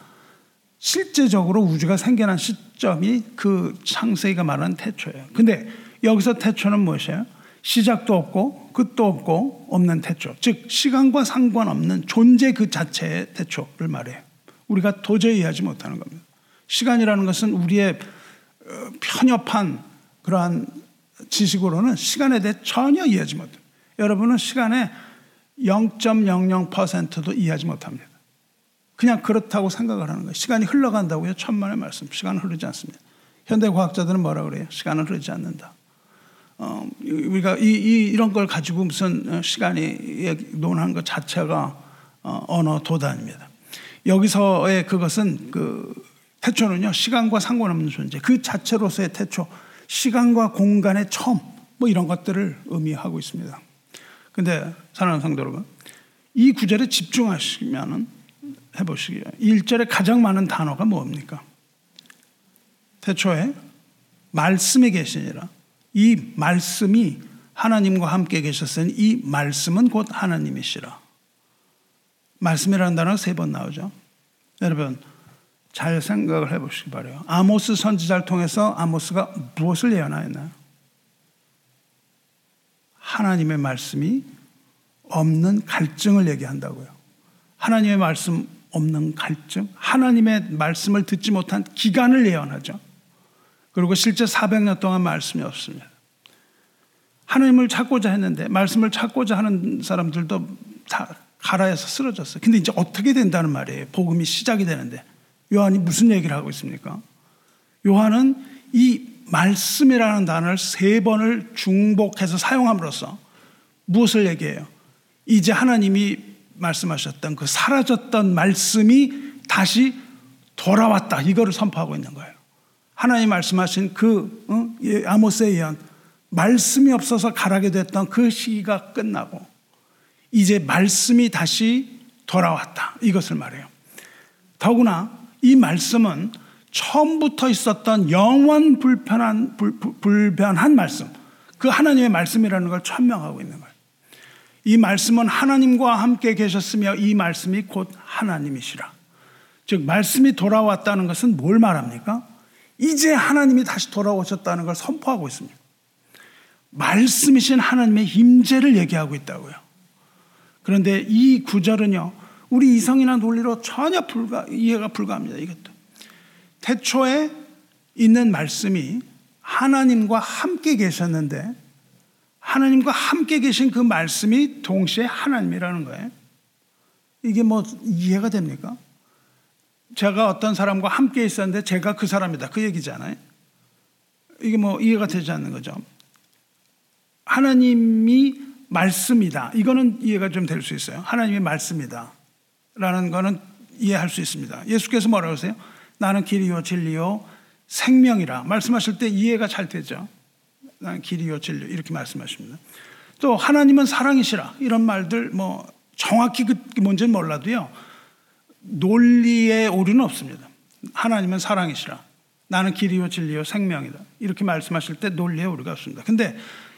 실제적으로 우주가 생겨난 시점이 그 창세기가 말하는 태초예요. 근데 여기서 태초는 무엇이에요? 시작도 없고 끝도 없고 없는 태초. 즉 시간과 상관없는 존재 그 자체의 태초를 말해요. 우리가 도저히 이해하지 못하는 겁니다. 시간이라는 것은 우리의 어, 편협한 그러한 지식으로는 시간에 대해 전혀 이해하지 못해요. 여러분은 시간의 0.00%도 이해하지 못합니다. 그냥 그렇다고 생각을 하는 거예요. 시간이 흘러간다고요. 천만의 말씀. 시간은 흐르지 않습니다. 현대 과학자들은 뭐라 그래요? 시간은 흐르지 않는다. 어, 우리가 이, 이, 이런 걸 가지고 무슨 어, 시간이 논하는 것 자체가 어, 언어 도단입니다. 여기서의 그것은 그 태초는요 시간과 상관없는 존재 그 자체로서의 태초 시간과 공간의 처음 뭐 이런 것들을 의미하고 있습니다. 근데 사랑하는 성도 여러분 이 구절에 집중하시면 해보시기요. 1절에 가장 많은 단어가 뭡니까? 태초에 말씀이 계시니라 이 말씀이 하나님과 함께 계셨으니 이 말씀은 곧 하나님이시라. 말씀이라는 단어가 세 번 나오죠. 여러분, 잘 생각을 해 보시기 바래요. 아모스 선지자를 통해서 아모스가 무엇을 예언하였나요? 하나님의 말씀이 없는 갈증을 얘기한다고요. 하나님의 말씀 없는 갈증, 하나님의 말씀을 듣지 못한 기간을 예언하죠. 그리고 실제 400년 동안 말씀이 없습니다. 하나님을 찾고자 했는데 말씀을 찾고자 하는 사람들도 다 가라에서 쓰러졌어요. 근데 이제 어떻게 된다는 말이에요. 복음이 시작이 되는데 요한이 무슨 얘기를 하고 있습니까? 요한은 이 말씀이라는 단어를 세 번을 중복해서 사용함으로써 무엇을 얘기해요? 이제 하나님이 말씀하셨던 그 사라졌던 말씀이 다시 돌아왔다. 이거를 선포하고 있는 거예요. 하나님 말씀하신 그 어? 예, 아모스의 예언 말씀이 없어서 가라게 됐던 그 시기가 끝나고 이제 말씀이 다시 돌아왔다. 이것을 말해요. 더구나 이 말씀은 처음부터 있었던 영원 불편한 불, 불변한 말씀 그 하나님의 말씀이라는 걸 천명하고 있는 거예요. 이 말씀은 하나님과 함께 계셨으며 이 말씀이 곧 하나님이시라. 즉 말씀이 돌아왔다는 것은 뭘 말합니까? 이제 하나님이 다시 돌아오셨다는 걸 선포하고 있습니다. 말씀이신 하나님의 임재를 얘기하고 있다고요. 그런데 이 구절은요, 우리 이성이나 논리로 전혀 불가, 이해가 불가합니다. 이것도. 태초에 있는 말씀이 하나님과 함께 계셨는데, 하나님과 함께 계신 그 말씀이 동시에 하나님이라는 거예요. 이게 뭐 이해가 됩니까? 제가 어떤 사람과 함께 있었는데 제가 그 사람이다. 그 얘기잖아요. 이게 뭐 이해가 되지 않는 거죠. 하나님이 말씀이다. 이거는 이해가 좀 될 수 있어요. 하나님의 말씀이다. 라는 거는 이해할 수 있습니다. 예수께서 뭐라고 하세요? 나는 길이요 진리요 생명이라 말씀하실 때 이해가 잘 되죠. 나는 길이요 진리 이렇게 말씀하십니다. 또 하나님은 사랑이시라 이런 말들 뭐 정확히 그 뭔지는 몰라도요. 논리의 오류는 없습니다. 하나님은 사랑이시라. 나는 길이요 진리요 생명이다. 이렇게 말씀하실 때 논리의 오류가 없습니다. 근데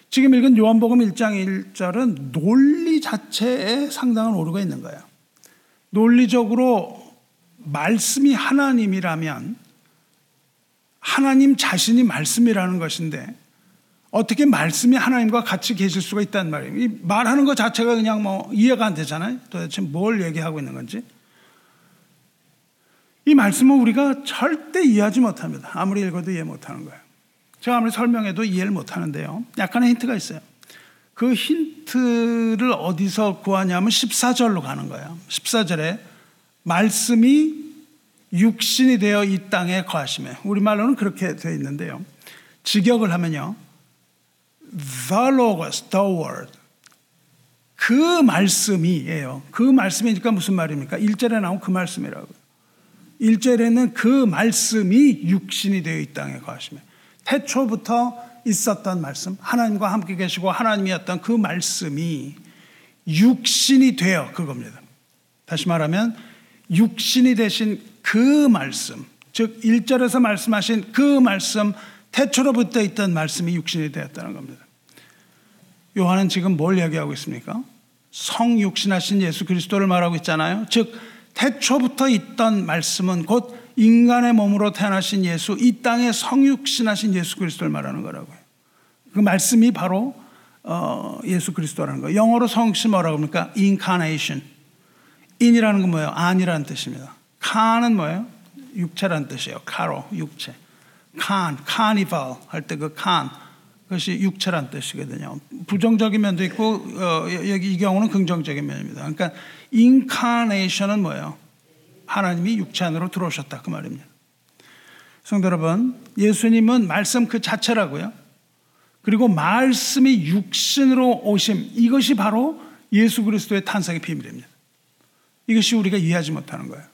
지금 읽은 요한복음 1장 1절은 논리 자체에 상당한 오류가 있는 거예요. 논리적으로 말씀이 하나님이라면 하나님 자신이 말씀이라는 것인데 어떻게 말씀이 하나님과 같이 계실 수가 있단 말이에요. 이 말하는 것 자체가 그냥 뭐 이해가 안 되잖아요. 도대체 뭘 얘기하고 있는 건지. 이 말씀은 우리가 절대 이해하지 못합니다. 아무리 읽어도 이해 못하는 거예요. 제가 아무리 설명해도 이해를 못하는데요. 약간의 힌트가 있어요. 그 힌트를 어디서 구하냐면 14절로 가는 거예요. 14절에 말씀이 육신이 되어 이 땅에 거하심에 우리말로는 그렇게 되어 있는데요. 직역을 하면요. The Logos, the Word. 그 말씀이에요. 그 말씀이니까 무슨 말입니까? 1절에 나온 그 말씀이라고요. 1절에는 그 말씀이 육신이 되어 이 땅에 거하시며 태초부터 있었던 말씀, 하나님과 함께 계시고 하나님이었던 그 말씀이 육신이 되어 그겁니다. 다시 말하면 육신이 되신 그 말씀, 즉 1절에서 말씀하신 그 말씀, 태초로부터 있던 말씀이 육신이 되었다는 겁니다. 요한은 지금 뭘 얘기하고 있습니까? 성육신하신 예수 그리스도를 말하고 있잖아요. 즉 태초부터 있던 말씀은 곧 인간의 몸으로 태어나신 예수, 이 땅에 성육신하신 예수 그리스도를 말하는 거라고요. 그 말씀이 바로 어, 예수 그리스도라는 거예요. 영어로 성육신 뭐라고 합니까? incarnation. in이라는 건 뭐예요? 안이라는 뜻입니다. 칸은 뭐예요? 육체라는 뜻이에요. 카로, 육체. 칸, 카니발 할 때 그 칸. 그것이 육체란 뜻이거든요. 부정적인 면도 있고 어, 여기 이 경우는 긍정적인 면입니다. 그러니까 인카네이션은 뭐예요? 하나님이 육체 안으로 들어오셨다 그 말입니다. 성도 여러분, 예수님은 말씀 그 자체라고요. 그리고 말씀이 육신으로 오심 이것이 바로 예수 그리스도의 탄생의 비밀입니다. 이것이 우리가 이해하지 못하는 거예요.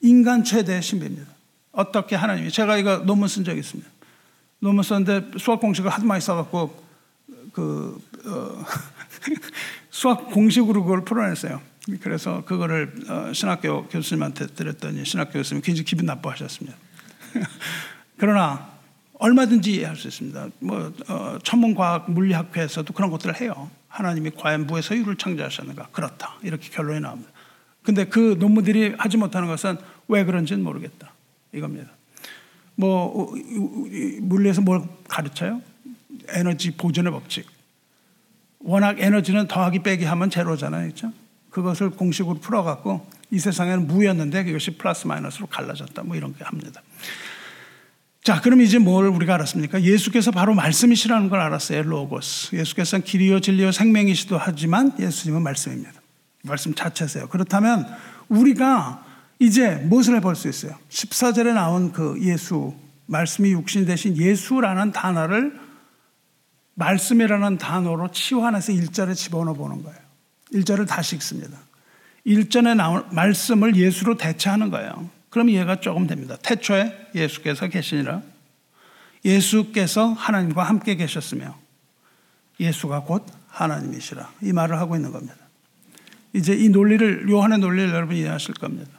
인간 최대의 신비입니다. 어떻게 하나님이 제가 이거 논문 쓴 적이 있습니다. 논문 썼는데 수학 공식을 하도 많이 써갖고 그 어, 수학 공식으로 그걸 풀어냈어요. 그래서 그거를 어, 신학교 교수님한테 드렸더니 신학교 교수님 굉장히 기분 나빠하셨습니다. 그러나 얼마든지 이해할 수 있습니다. 뭐 어, 천문과학 물리학회에서도 그런 것들을 해요. 하나님이 과연 무에서 유를 창조하셨는가? 그렇다. 이렇게 결론이 나옵니다. 근데 그 논문들이 하지 못하는 것은 왜 그런지는 모르겠다. 이겁니다. 뭐 물리에서 뭘 가르쳐요? 에너지 보존의 법칙. 워낙 에너지는 더하기 빼기 하면 제로잖아요. 그렇죠? 그것을 공식으로 풀어갖고 이 세상에는 무였는데 그것이 플러스 마이너스로 갈라졌다. 뭐 이런 게 합니다. 자, 그럼 이제 뭘 우리가 알았습니까? 예수께서 바로 말씀이시라는 걸 알았어요. 로고스. 예수께서는 길이요 진리요 생명이시도 하지만 예수님은 말씀입니다. 말씀 자체세요. 그렇다면 우리가 이제 무엇을 해볼 수 있어요? 14절에 나온 그 예수, 말씀이 육신 대신 예수라는 단어를 말씀이라는 단어로 치환해서 1절에 집어넣어 보는 거예요. 1절을 다시 읽습니다. 1절에 나온 말씀을 예수로 대체하는 거예요. 그럼 이해가 조금 됩니다. 태초에 예수께서 계시니라. 예수께서 하나님과 함께 계셨으며 예수가 곧 하나님이시라. 이 말을 하고 있는 겁니다. 이제 이 논리를, 요한의 논리를 여러분 이 해하실 겁니다.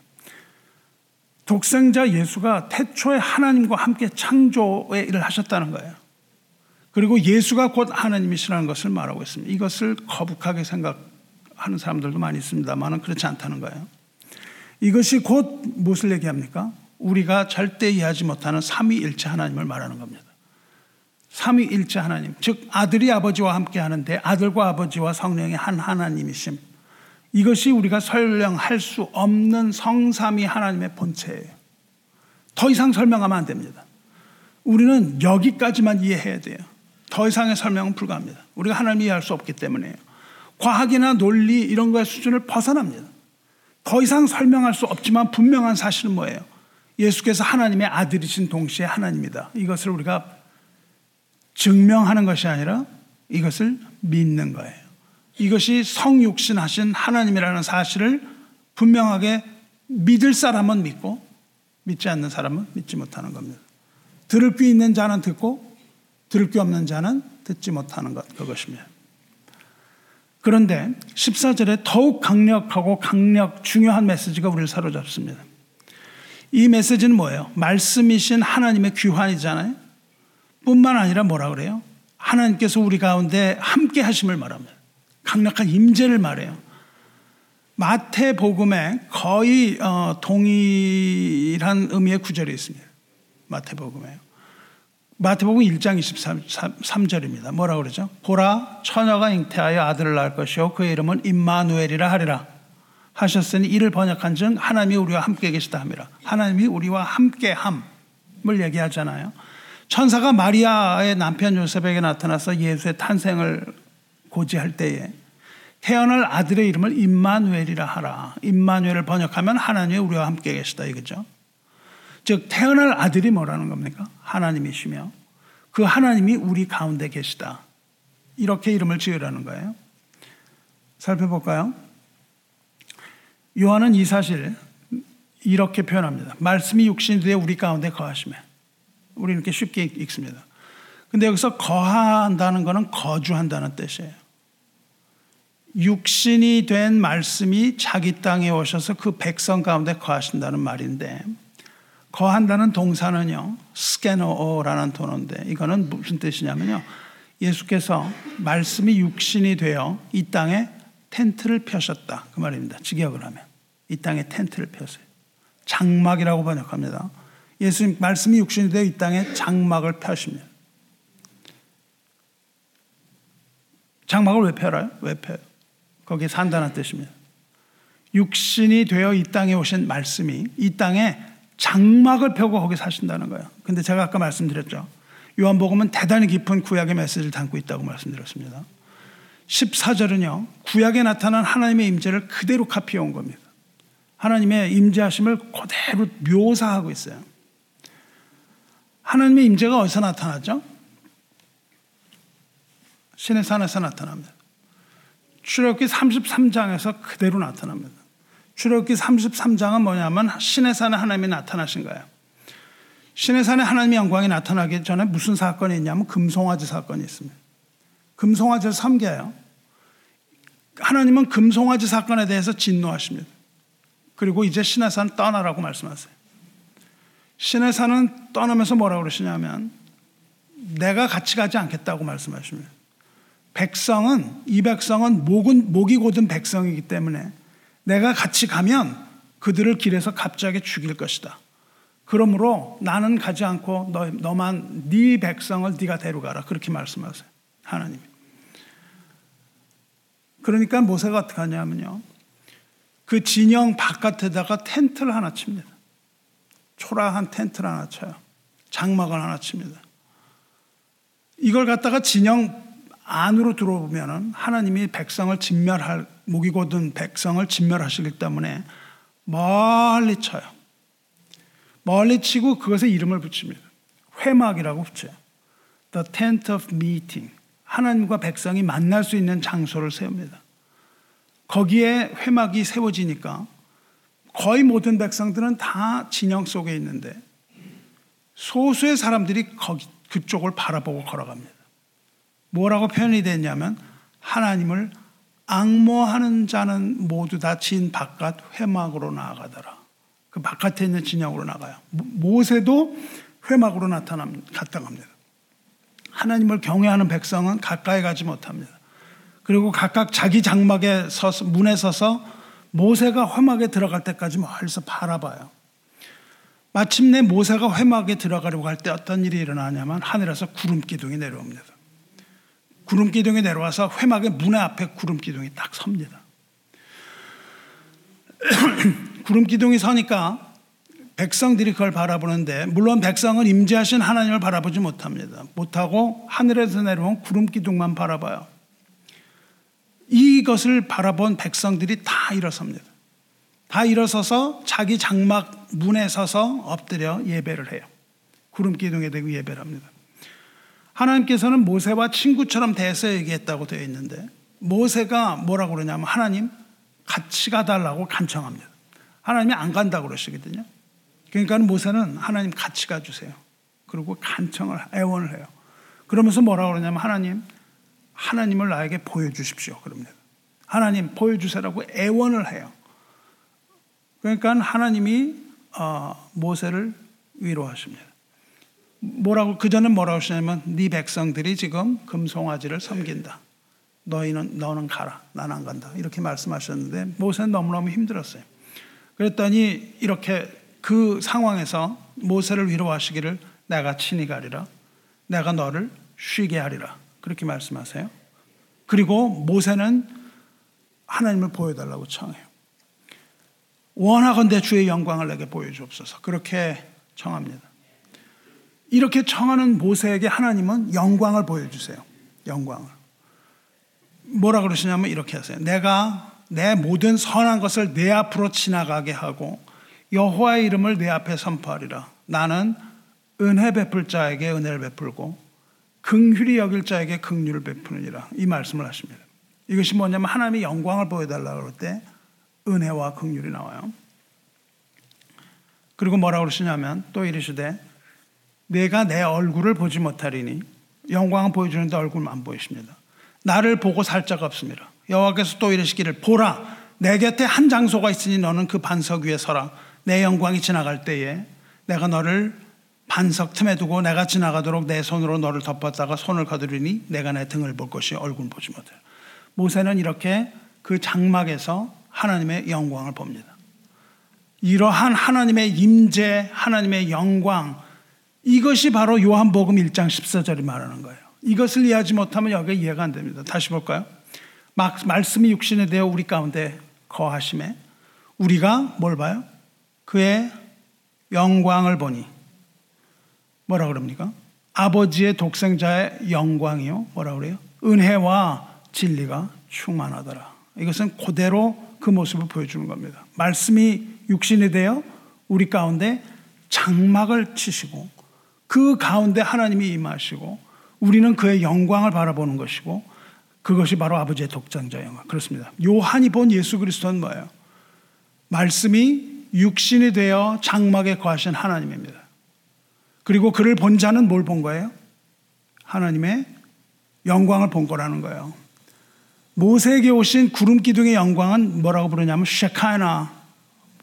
독생자 예수가 태초에 하나님과 함께 창조의 일을 하셨다는 거예요. 그리고 예수가 곧 하나님이시라는 것을 말하고 있습니다. 이것을 거북하게 생각하는 사람들도 많이 있습니다만은 그렇지 않다는 거예요. 이것이 곧 무엇을 얘기합니까? 우리가 절대 이해하지 못하는 삼위일체 하나님을 말하는 겁니다. 삼위일체 하나님, 즉 아들이 아버지와 함께 하는데 아들과 아버지와 성령의 한 하나님이심. 이것이 우리가 설명할 수 없는 성삼위 하나님의 본체예요. 더 이상 설명하면 안 됩니다. 우리는 여기까지만 이해해야 돼요. 더 이상의 설명은 불가합니다. 우리가 하나님 이해할 수 없기 때문에요. 과학이나 논리 이런 거의 수준을 벗어납니다. 더 이상 설명할 수 없지만 분명한 사실은 뭐예요? 예수께서 하나님의 아들이신 동시에 하나님이다. 이것을 우리가 증명하는 것이 아니라 이것을 믿는 거예요. 이것이 성육신하신 하나님이라는 사실을 분명하게 믿을 사람은 믿고 믿지 않는 사람은 믿지 못하는 겁니다. 들을 귀 있는 자는 듣고 들을 귀 없는 자는 듣지 못하는 것 그것입니다. 그런데 14절에 더욱 강력하고 강력 중요한 메시지가 우리를 사로잡습니다. 이 메시지는 뭐예요? 말씀이신 하나님의 귀환이잖아요. 뿐만 아니라 뭐라 그래요? 하나님께서 우리 가운데 함께 하심을 말합니다. 강력한 임재를 말해요. 마태복음에 거의 어, 동일한 의미의 구절이 있습니다. 마태복음에. 마태복음 1장 23절입니다. 뭐라 그러죠? 보라 처녀가 잉태하여 아들을 낳을 것이요 그의 이름은 임마누엘이라 하리라. 하셨으니 이를 번역한 즉 하나님이 우리와 함께 계시다 함이라. 하나님이 우리와 함께 함을 얘기하잖아요. 천사가 마리아의 남편 요셉에게 나타나서 예수의 탄생을 고지할 때에 태어날 아들의 이름을 임마누엘이라 하라. 임마누엘을 번역하면 하나님이 우리와 함께 계시다 이거죠. 즉 태어날 아들이 뭐라는 겁니까? 하나님이시며 그 하나님이 우리 가운데 계시다. 이렇게 이름을 지으라는 거예요. 살펴볼까요? 요한은 이 사실 이렇게 표현합니다. 말씀이 육신이 되어 우리 가운데 거하시며 우리 이렇게 쉽게 읽습니다. 근데 여기서 거한다는 것은 거주한다는 뜻이에요. 육신이 된 말씀이 자기 땅에 오셔서 그 백성 가운데 거하신다는 말인데 거한다는 동사는요 스캐너라는 단어인데 이거는 무슨 뜻이냐면요 예수께서 말씀이 육신이 되어 이 땅에 텐트를 펴셨다. 그 말입니다. 직역을 하면. 이 땅에 텐트를 펴세요. 장막이라고 번역합니다. 예수님 말씀이 육신이 되어 이 땅에 장막을 펴십니다. 장막을 왜 펴라요? 왜 펴요? 거기에 산다는 뜻입니다. 육신이 되어 이 땅에 오신 말씀이 이 땅에 장막을 펴고 거기 사신다는 거예요. 근데 제가 아까 말씀드렸죠. 요한복음은 대단히 깊은 구약의 메시지를 담고 있다고 말씀드렸습니다. 14절은요. 구약에 나타난 하나님의 임재를 그대로 카피해 온 겁니다. 하나님의 임재하심을 그대로 묘사하고 있어요. 하나님의 임재가 어디서 나타나죠? 신의 산에서 나타납니다. 출애굽기 33장에서 그대로 나타납니다. 출애굽기 33장은 뭐냐면 신의 산에 하나님이 나타나신 거예요. 신의 산에 하나님의 영광이 나타나기 전에 무슨 사건이 있냐면 금송아지 사건이 있습니다. 금송아지를 섬겨요. 하나님은 금송아지 사건에 대해서 진노하십니다. 그리고 이제 신의 산 떠나라고 말씀하세요. 신의 산은 떠나면서 뭐라고 그러시냐면 내가 같이 가지 않겠다고 말씀하십니다. 백성은 이 백성은 목은 목이 고든 백성이기 때문에 내가 같이 가면 그들을 길에서 갑자기 죽일 것이다. 그러므로 나는 가지 않고 너, 너만 네 백성을 네가 데려가라 그렇게 말씀하세요. 하나님이. 그러니까 모세가 어떻게 하냐면요. 그 진영 바깥에다가 텐트를 하나 칩니다. 초라한 텐트를 하나 쳐요. 장막을 하나 칩니다. 이걸 갖다가 진영 안으로 들어오면 하나님이 백성을 진멸할 목이 곧은 백성을 진멸하시기 때문에 멀리 쳐요. 멀리 치고 그것에 이름을 붙입니다. 회막이라고 붙여요. The tent of meeting. 하나님과 백성이 만날 수 있는 장소를 세웁니다. 거기에 회막이 세워지니까 거의 모든 백성들은 다 진영 속에 있는데 소수의 사람들이 거기 그쪽을 바라보고 걸어갑니다. 뭐라고 표현이 됐냐면 하나님을 악모하는 자는 모두 다 진 바깥 회막으로 나아가더라. 그 바깥에 있는 진영으로 나가요. 모세도 회막으로 나타납니다. 갔다 갑니다. 하나님을 경외하는 백성은 가까이 가지 못합니다. 그리고 각각 자기 장막에 서서 문에 서서 모세가 회막에 들어갈 때까지 멀리서 바라봐요. 마침내 모세가 회막에 들어가려고 할 때 어떤 일이 일어나냐면 하늘에서 구름 기둥이 내려옵니다. 구름 기둥이 내려와서 회막의 문 앞에 구름 기둥이 딱 섭니다. 구름 기둥이 서니까 백성들이 그걸 바라보는데 물론 백성은 임재하신 하나님을 바라보지 못합니다. 못하고 하늘에서 내려온 구름 기둥만 바라봐요. 이것을 바라본 백성들이 다 일어섭니다. 다 일어서서 자기 장막 문에 서서 엎드려 예배를 해요. 구름 기둥에 대고 예배를 합니다. 하나님께서는 모세와 친구처럼 대해서 얘기했다고 되어 있는데 모세가 뭐라고 그러냐면 하나님 같이 가달라고 간청합니다. 하나님이 안 간다고 그러시거든요. 그러니까 모세는 하나님 같이 가주세요. 그리고 간청을, 애원을 해요. 그러면서 뭐라고 그러냐면 하나님, 하나님을 나에게 보여주십시오. 그럽니다. 하나님 보여주세요라고 애원을 해요. 그러니까 하나님이 어, 모세를 위로하십니다. 뭐라고 그 전에 뭐라고 하시냐면 네 백성들이 지금 금송아지를 섬긴다. 너희는 너는 가라. 나는 안 간다. 이렇게 말씀하셨는데 모세는 너무너무 힘들었어요. 그랬더니 이렇게 그 상황에서 모세를 위로하시기를 내가 친히 가리라. 내가 너를 쉬게 하리라. 그렇게 말씀하세요. 그리고 모세는 하나님을 보여달라고 청해요. 원하건대 주의 영광을 내게 보여주옵소서. 그렇게 청합니다. 이렇게 청하는 모세에게 하나님은 영광을 보여주세요. 영광을. 뭐라 그러시냐면 이렇게 하세요. 내가 내 모든 선한 것을 내 앞으로 지나가게 하고 여호와의 이름을 내 앞에 선포하리라. 나는 은혜 베풀 자에게 은혜를 베풀고 긍휼히 여길 자에게 긍휼을 베푸느니라. 이 말씀을 하십니다. 이것이 뭐냐면 하나님의 영광을 보여달라고 그럴 때 은혜와 긍휼이 나와요. 그리고 뭐라고 그러시냐면 또 이르시되 내가 내 얼굴을 보지 못하리니 영광을 보여주는데 얼굴만 안 보이십니다. 나를 보고 살 자가 없습니다. 여호와께서 또 이르시기를 보라 내 곁에 한 장소가 있으니 너는 그 반석 위에 서라 내 영광이 지나갈 때에 내가 너를 반석 틈에 두고 내가 지나가도록 내 손으로 너를 덮었다가 손을 거두리니 내가 내 등을 볼 것이 얼굴 보지 못해. 모세는 이렇게 그 장막에서 하나님의 영광을 봅니다. 이러한 하나님의 임재, 하나님의 영광, 이것이 바로 요한복음 1장 14절이 말하는 거예요. 이것을 이해하지 못하면 여기가 이해가 안 됩니다. 다시 볼까요? 막, 말씀이 육신에 되어 우리 가운데 거하심에 우리가 뭘 봐요? 그의 영광을 보니 뭐라 그럽니까? 아버지의 독생자의 영광이요. 뭐라 그래요? 은혜와 진리가 충만하더라. 이것은 그대로 그 모습을 보여주는 겁니다. 말씀이 육신이 되어 우리 가운데 장막을 치시고 그 가운데 하나님이 임하시고 우리는 그의 영광을 바라보는 것이고 그것이 바로 아버지의 독장자 영광. 그렇습니다. 요한이 본 예수 그리스도는 뭐예요? 말씀이 육신이 되어 장막에 거하신 하나님입니다. 그리고 그를 본 자는 뭘 본 거예요? 하나님의 영광을 본 거라는 거예요. 모세에게 오신 구름 기둥의 영광은 뭐라고 부르냐면 쉐카이나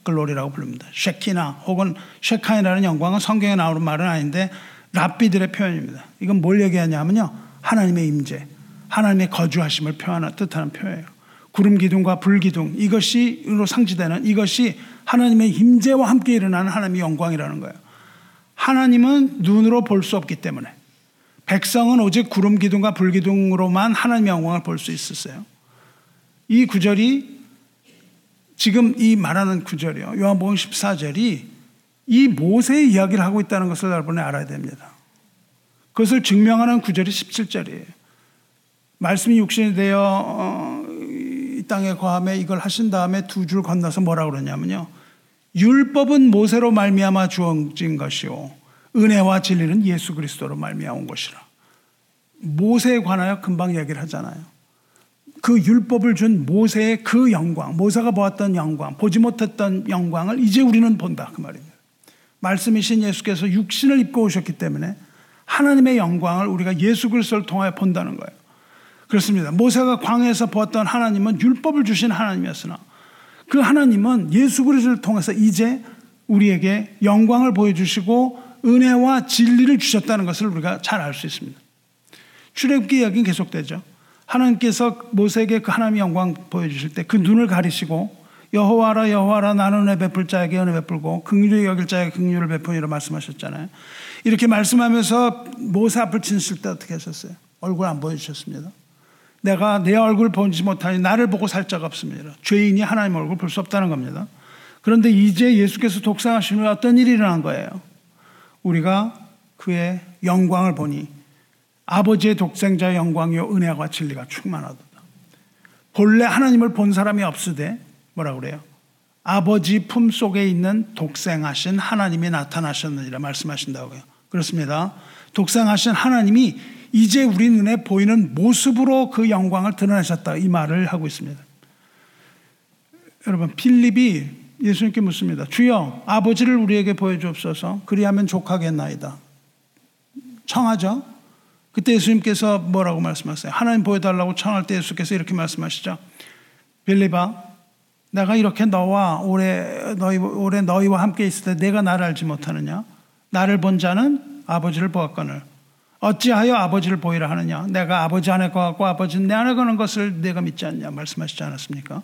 글로리라고 부릅니다. 쉐키나 혹은 쉐카이나라는 영광은 성경에 나오는 말은 아닌데 랍비들의 표현입니다. 이건 뭘 얘기하냐면요. 하나님의 임재, 하나님의 거주하심을 표현하는 뜻하는 표현이에요. 구름 기둥과 불 기둥 이것이로 상지되는 이것이 하나님의 임재와 함께 일어나는 하나님의 영광이라는 거예요. 하나님은 눈으로 볼 수 없기 때문에 백성은 오직 구름 기둥과 불 기둥으로만 하나님의 영광을 볼 수 있었어요. 이 구절이 지금 이 말하는 구절이요. 요한복음 14절이 이 모세의 이야기를 하고 있다는 것을 여러분이 알아야 됩니다. 그것을 증명하는 구절이 17절이에요. 말씀이 육신이 되어 어, 이 땅에 거함에 이걸 하신 다음에 두 줄 건너서 뭐라고 그러냐면요. 율법은 모세로 말미암아 주어진 것이요 은혜와 진리는 예수 그리스도로 말미암은 것이라. 모세에 관하여 금방 얘기를 하잖아요. 그 율법을 준 모세의 그 영광, 모세가 보았던 영광, 보지 못했던 영광을 이제 우리는 본다 그 말입니다. 말씀이신 예수께서 육신을 입고 오셨기 때문에 하나님의 영광을 우리가 예수 그리스도를 통하여 본다는 거예요. 그렇습니다. 모세가 광야에서 보았던 하나님은 율법을 주신 하나님이었으나 그 하나님은 예수 그리스도를 통해서 이제 우리에게 영광을 보여주시고 은혜와 진리를 주셨다는 것을 우리가 잘 알 수 있습니다. 출애굽기 이야기는 계속되죠. 하나님께서 모세에게 그 하나님의 영광 보여주실 때 그 눈을 가리시고 여호와라 여호와라 나는 은혜 베풀 자에게 은혜 베풀고 긍휼히 여길 자에게 긍휼을 베푸니라 말씀하셨잖아요. 이렇게 말씀하면서 모세 앞을 치실 때 어떻게 하셨어요? 얼굴 안 보여주셨습니다. 내가 내 얼굴 보지 못하니 나를 보고 살 자가 없습니다. 죄인이 하나님 얼굴 볼 수 없다는 겁니다. 그런데 이제 예수께서 독상하시면 어떤 일이 일어난 거예요? 우리가 그의 영광을 보니 아버지의 독생자 영광이요 은혜와 진리가 충만하도다. 본래 하나님을 본 사람이 없으되 뭐라 그래요? 아버지 품 속에 있는 독생하신 하나님이 나타나셨느니라 말씀하신다고요. 그렇습니다. 독생하신 하나님이 이제 우리 눈에 보이는 모습으로 그 영광을 드러내셨다. 이 말을 하고 있습니다. 여러분, 필립이 예수님께 묻습니다. 주여, 아버지를 우리에게 보여주옵소서. 그리하면 족하겠나이다. 청하죠? 그때 예수님께서 뭐라고 말씀하세요? 하나님 보여달라고 청할 때 예수께서 이렇게 말씀하시죠. 빌리바, 내가 이렇게 너와 오래 너희 오래 너희와 함께 있을 때 내가 나를 알지 못하느냐? 나를 본 자는 아버지를 보았거늘 어찌하여 아버지를 보이라 하느냐? 내가 아버지 안에 거하고 아버지는 내 안에 거는 것을 내가 믿지 않냐? 말씀하시지 않았습니까?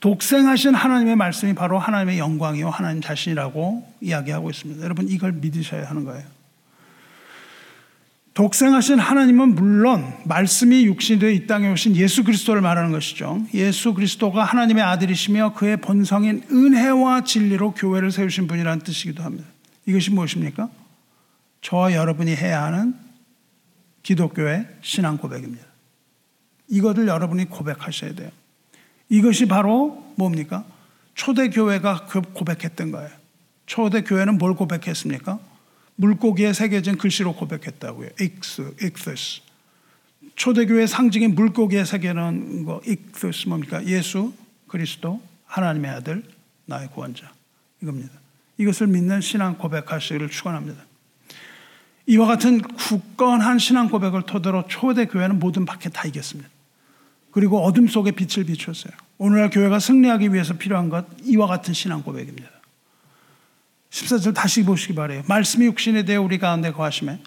독생하신 하나님의 말씀이 바로 하나님의 영광이요 하나님 자신이라고 이야기하고 있습니다. 여러분 이걸 믿으셔야 하는 거예요. 독생하신 하나님은 물론 말씀이 육신이 되어 이 땅에 오신 예수 그리스도를 말하는 것이죠. 예수 그리스도가 하나님의 아들이시며 그의 본성인 은혜와 진리로 교회를 세우신 분이라는 뜻이기도 합니다. 이것이 무엇입니까? 저와 여러분이 해야 하는 기독교의 신앙 고백입니다. 이거를 여러분이 고백하셔야 돼요. 이것이 바로 뭡니까? 초대교회가 그 고백했던 거예요. 초대교회는 뭘 고백했습니까? 물고기에 새겨진 글씨로 고백했다고요. 익투, 익투스. 초대교회 상징인 물고기에 새겨놓은 거, 익투스 뭡니까? 예수, 그리스도, 하나님의 아들, 나의 구원자. 이겁니다. 이것을 믿는 신앙 고백하시기를 축원합니다. 이와 같은 굳건한 신앙 고백을 토대로 초대 교회는 모든 박해 다 이겼습니다. 그리고 어둠 속에 빛을 비췄어요. 오늘날 교회가 승리하기 위해서 필요한 것 이와 같은 신앙 고백입니다. 14절 다시 보시기 바래요. 말씀이 육신에 대해 우리 가운데 거하심에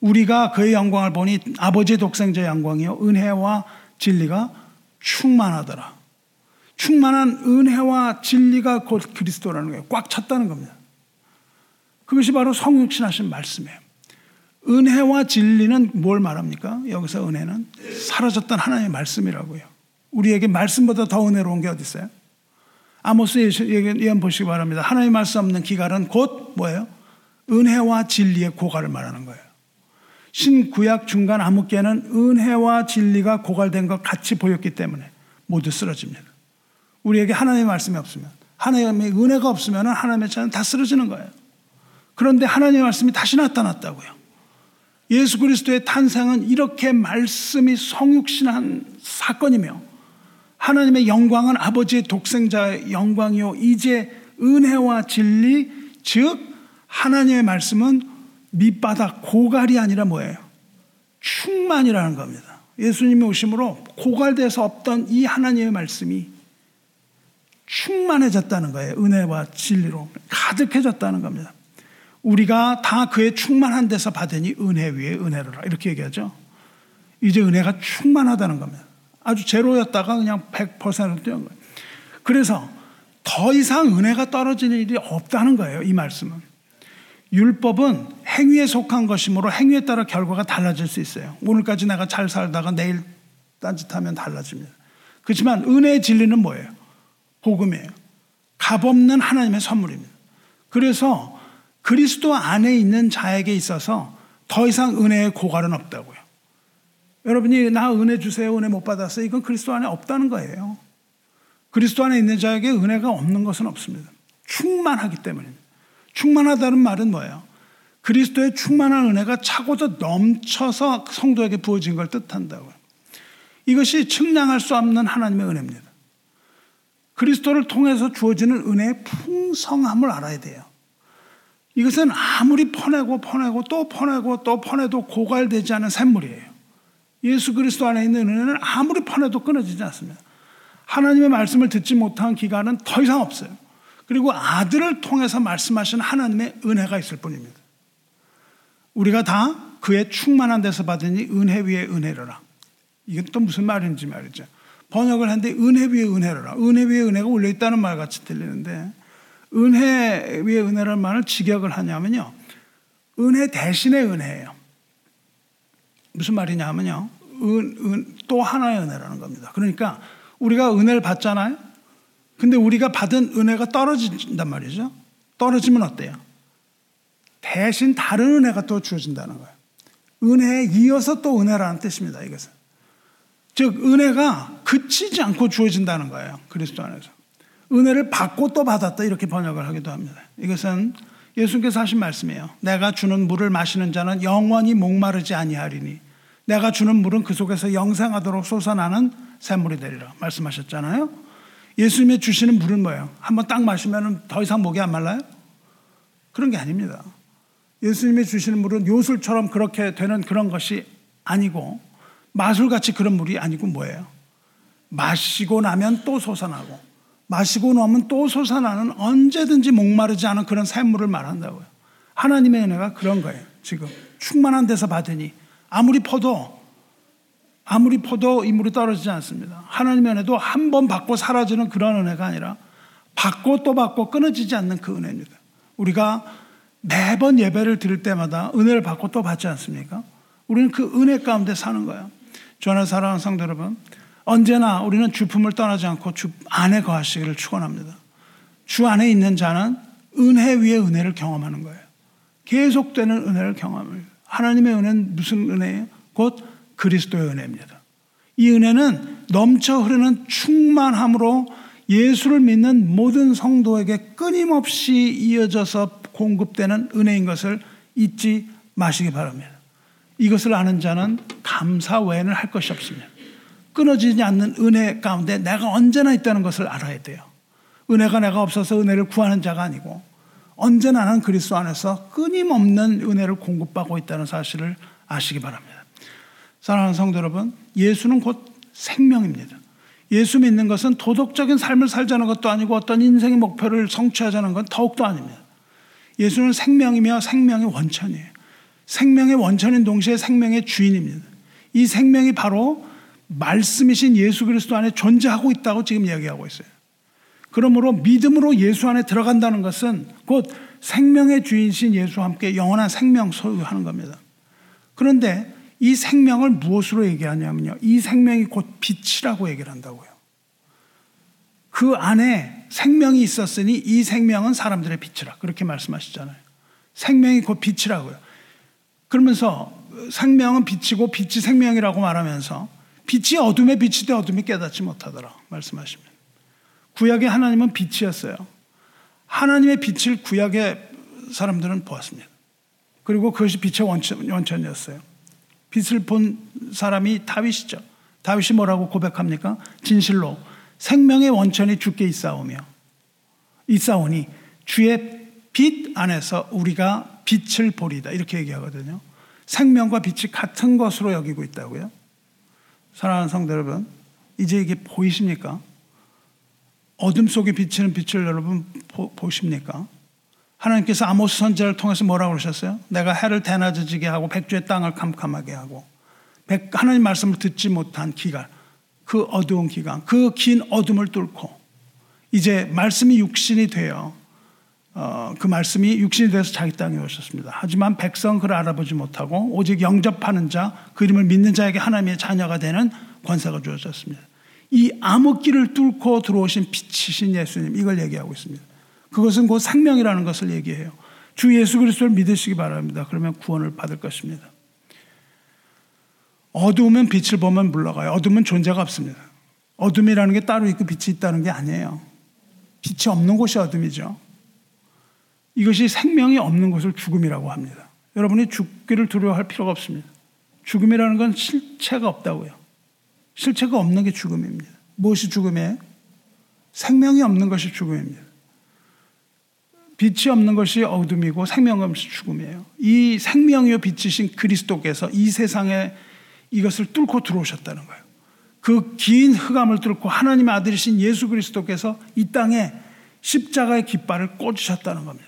우리가 그의 영광을 보니 아버지의 독생자의 영광이요 은혜와 진리가 충만하더라. 충만한 은혜와 진리가 곧 그리스도라는 거예요. 꽉 찼다는 겁니다. 그것이 바로 성육신하신 말씀이에요. 은혜와 진리는 뭘 말합니까? 여기서 은혜는 사라졌던 하나님의 말씀이라고요. 우리에게 말씀보다 더 은혜로운 게 어디 있어요? 아모스 예언 보시기 바랍니다. 하나님의 말씀 없는 기갈은 곧 뭐예요? 은혜와 진리의 고갈을 말하는 거예요. 신구약 중간 암흑계는 은혜와 진리가 고갈된 것 같이 보였기 때문에 모두 쓰러집니다. 우리에게 하나님의 말씀이 없으면 하나님의 은혜가 없으면 하나님의 자는 다 쓰러지는 거예요. 그런데 하나님의 말씀이 다시 나타났다고요. 예수 그리스도의 탄생은 이렇게 말씀이 성육신한 사건이며 하나님의 영광은 아버지의 독생자의 영광이요. 이제 은혜와 진리, 즉, 하나님의 말씀은 밑바닥, 고갈이 아니라 뭐예요? 충만이라는 겁니다. 예수님이 오심으로 고갈돼서 없던 이 하나님의 말씀이 충만해졌다는 거예요. 은혜와 진리로 가득해졌다는 겁니다. 우리가 다 그의 충만한 데서 받으니 은혜 위에 은혜로라. 이렇게 얘기하죠. 이제 은혜가 충만하다는 겁니다. 아주 제로였다가 그냥 100%로 뛰는 거예요. 그래서 더 이상 은혜가 떨어지는 일이 없다는 거예요. 이 말씀은. 율법은 행위에 속한 것이므로 행위에 따라 결과가 달라질 수 있어요. 오늘까지 내가 잘 살다가 내일 딴짓하면 달라집니다. 그렇지만 은혜의 진리는 뭐예요? 복음이에요. 값없는 하나님의 선물입니다. 그래서 그리스도 안에 있는 자에게 있어서 더 이상 은혜의 고갈은 없다고요. 여러분이 나 은혜 주세요. 은혜 못 받았어요. 이건 그리스도 안에 없다는 거예요. 그리스도 안에 있는 자에게 은혜가 없는 것은 없습니다. 충만하기 때문입니다. 충만하다는 말은 뭐예요? 그리스도의 충만한 은혜가 차고도 넘쳐서 성도에게 부어진 걸 뜻한다고요. 이것이 측량할 수 없는 하나님의 은혜입니다. 그리스도를 통해서 주어지는 은혜의 풍성함을 알아야 돼요. 이것은 아무리 퍼내고 퍼내고 또 퍼내고 또 퍼내도 고갈되지 않은 샘물이에요. 예수 그리스도 안에 있는 은혜는 아무리 퍼내도 끊어지지 않습니다. 하나님의 말씀을 듣지 못한 기간은 더 이상 없어요. 그리고 아들을 통해서 말씀하신 하나님의 은혜가 있을 뿐입니다. 우리가 다 그의 충만한 데서 받으니 은혜 위에 은혜로라. 이게 또 무슨 말인지 말이죠. 번역을 하는데 은혜 위에 은혜로라. 은혜 위에 은혜가 올려 있다는 말 같이 들리는데 은혜 위에 은혜라는 말을 직역을 하냐면요. 은혜 대신의 은혜예요. 무슨 말이냐면요. 은, 은, 또 하나의 은혜라는 겁니다. 그러니까 우리가 은혜를 받잖아요. 근데 우리가 받은 은혜가 떨어진단 말이죠. 떨어지면 어때요? 대신 다른 은혜가 또 주어진다는 거예요. 은혜에 이어서 또 은혜라는 뜻입니다. 이것은. 즉, 은혜가 그치지 않고 주어진다는 거예요. 그리스도 안에서. 은혜를 받고 또 받았다. 이렇게 번역을 하기도 합니다. 이것은 예수님께서 하신 말씀이에요. 내가 주는 물을 마시는 자는 영원히 목마르지 아니하리니 내가 주는 물은 그 속에서 영생하도록 솟아나는 샘물이 되리라 말씀하셨잖아요. 예수님이 주시는 물은 뭐예요? 한번 딱 마시면 더 이상 목이 안 말라요? 그런 게 아닙니다. 예수님이 주시는 물은 요술처럼 그렇게 되는 그런 것이 아니고 마술같이 그런 물이 아니고 뭐예요? 마시고 나면 또 솟아나고 마시고 나면 또 솟아나는 언제든지 목마르지 않은 그런 샘물을 말한다고요. 하나님의 은혜가 그런 거예요. 지금 충만한 데서 받으니 아무리 퍼도 아무리 퍼도 이 물이 떨어지지 않습니다. 하나님의 은혜도 한 번 받고 사라지는 그런 은혜가 아니라 받고 또 받고 끊어지지 않는 그 은혜입니다. 우리가 매번 예배를 드릴 때마다 은혜를 받고 또 받지 않습니까? 우리는 그 은혜 가운데 사는 거예요. 전하 사랑하는 성도 여러분, 언제나 우리는 주품을 떠나지 않고 주 안에 거하시기를 축원합니다. 주 안에 있는 자는 은혜 위에 은혜를 경험하는 거예요. 계속되는 은혜를 경험합니다. 하나님의 은혜는 무슨 은혜예요? 곧 그리스도의 은혜입니다. 이 은혜는 넘쳐 흐르는 충만함으로 예수를 믿는 모든 성도에게 끊임없이 이어져서 공급되는 은혜인 것을 잊지 마시기 바랍니다. 이것을 아는 자는 감사 외에는 할 것이 없습니다. 끊어지지 않는 은혜 가운데 내가 언제나 있다는 것을 알아야 돼요. 은혜가 내가 없어서 은혜를 구하는 자가 아니고 언제나 나는 그리스도 안에서 끊임없는 은혜를 공급받고 있다는 사실을 아시기 바랍니다. 사랑하는 성도 여러분, 예수는 곧 생명입니다. 예수 믿는 것은 도덕적인 삶을 살자는 것도 아니고 어떤 인생의 목표를 성취하자는 건 더욱도 아닙니다. 예수는 생명이며 생명의 원천이에요. 생명의 원천인 동시에 생명의 주인입니다. 이 생명이 바로 말씀이신 예수 그리스도 안에 존재하고 있다고 지금 이야기하고 있어요. 그러므로 믿음으로 예수 안에 들어간다는 것은 곧 생명의 주인신 예수와 함께 영원한 생명 소유하는 겁니다. 그런데 이 생명을 무엇으로 얘기하냐면요. 이 생명이 곧 빛이라고 얘기를 한다고요. 그 안에 생명이 있었으니 이 생명은 사람들의 빛이라. 그렇게 말씀하시잖아요. 생명이 곧 빛이라고요. 그러면서 생명은 빛이고 빛이 생명이라고 말하면서 빛이 어둠의 빛이 되 어둠이 깨닫지 못하더라. 말씀하시면. 구약의 하나님은 빛이었어요. 하나님의 빛을 구약의 사람들은 보았습니다. 그리고 그것이 빛의 원천, 원천이었어요. 빛을 본 사람이 다윗이죠. 다윗이 뭐라고 고백합니까? 진실로 생명의 원천이 주께 있사오며 있사오니 주의 빛 안에서 우리가 빛을 보리다 이렇게 얘기하거든요. 생명과 빛이 같은 것으로 여기고 있다고요. 사랑하는 성도 여러분, 이제 이게 보이십니까? 어둠 속에 비치는 빛을 여러분 보, 보십니까? 하나님께서 아모스 선지자를 통해서 뭐라고 그러셨어요? 내가 해를 대낮어지게 하고 백주의 땅을 캄캄하게 하고 백, 하나님 말씀을 듣지 못한 기간 그 어두운 기간 그 긴 어둠을 뚫고 이제 말씀이 육신이 되어 어, 그 말씀이 육신이 돼서 자기 땅에 오셨습니다. 하지만 백성 그를 알아보지 못하고 오직 영접하는 자, 그림을 믿는 자에게 하나님의 자녀가 되는 권세가 주어졌습니다. 이 암흑길을 뚫고 들어오신 빛이신 예수님 이걸 얘기하고 있습니다. 그것은 곧 생명이라는 것을 얘기해요. 주 예수 그리스도를 믿으시기 바랍니다. 그러면 구원을 받을 것입니다. 어두우면 빛을 보면 물러가요. 어둠은 존재가 없습니다. 어둠이라는 게 따로 있고 빛이 있다는 게 아니에요. 빛이 없는 곳이 어둠이죠. 이것이 생명이 없는 것을 죽음이라고 합니다. 여러분이 죽기를 두려워할 필요가 없습니다. 죽음이라는 건 실체가 없다고요. 실체가 없는 게 죽음입니다. 무엇이 죽음이에요? 생명이 없는 것이 죽음입니다. 빛이 없는 것이 어둠이고 생명 없이 죽음이에요. 이 생명이요 빛이신 그리스도께서 이 세상에 이것을 뚫고 들어오셨다는 거예요. 그 긴 흑암을 뚫고 하나님의 아들이신 예수 그리스도께서 이 땅에 십자가의 깃발을 꽂으셨다는 겁니다.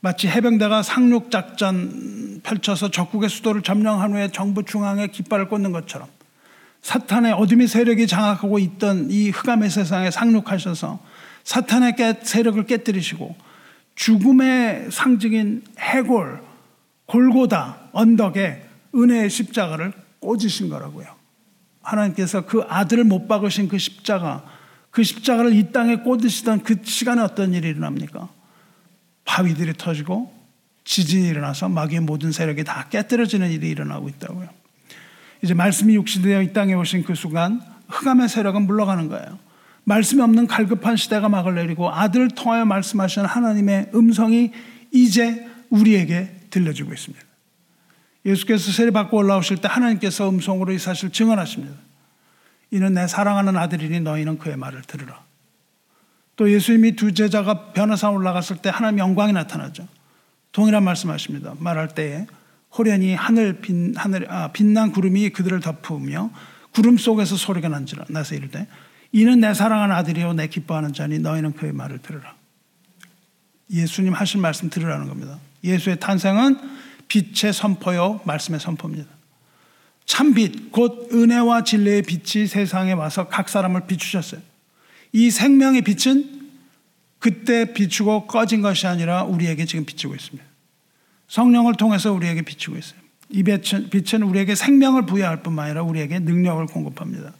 마치 해병대가 상륙 작전 펼쳐서 적국의 수도를 점령한 후에 정부 중앙에 깃발을 꽂는 것처럼 사탄의 어둠의 세력이 장악하고 있던 이 흑암의 세상에 상륙하셔서 사탄의 세력을 깨뜨리시고 죽음의 상징인 해골, 골고다, 언덕에 은혜의 십자가를 꽂으신 거라고요. 하나님께서 그 아들을 못 박으신 그 십자가, 그 십자가를 이 땅에 꽂으시던 그 시간에 어떤 일이 일어납니까? 바위들이 터지고 지진이 일어나서 마귀의 모든 세력이 다 깨뜨려지는 일이 일어나고 있다고요. 이제 말씀이 육신되어 이 땅에 오신 그 순간 흑암의 세력은 물러가는 거예요. 말씀이 없는 갈급한 시대가 막을 내리고 아들을 통하여 말씀하시는 하나님의 음성이 이제 우리에게 들려주고 있습니다. 예수께서 세례 받고 올라오실 때 하나님께서 음성으로 이 사실 증언하십니다. 이는 내 사랑하는 아들이니 너희는 그의 말을 들으라. 또 예수님이 두 제자가 변호사 올라갔을 때 하나님 영광이 나타나죠. 동일한 말씀하십니다. 말할 때에 호련히 하늘 빛 하늘 아, 빛난 구름이 그들을 덮으며 구름 속에서 소리가 난지라 나서 이르되 이는 내 사랑하는 아들이요 내 기뻐하는 자니 너희는 그의 말을 들으라. 예수님 하신 말씀 들으라는 겁니다. 예수의 탄생은 빛의 선포요 말씀의 선포입니다. 참 빛 곧 은혜와 진리의 빛이 세상에 와서 각 사람을 비추셨어요. 이 생명의 빛은 그때 비추고 꺼진 것이 아니라 우리에게 지금 비추고 있습니다. 성령을 통해서 우리에게 비추고 있어요. 이 빛은 우리에게 생명을 부여할 뿐만 아니라 우리에게 능력을 공급합니다.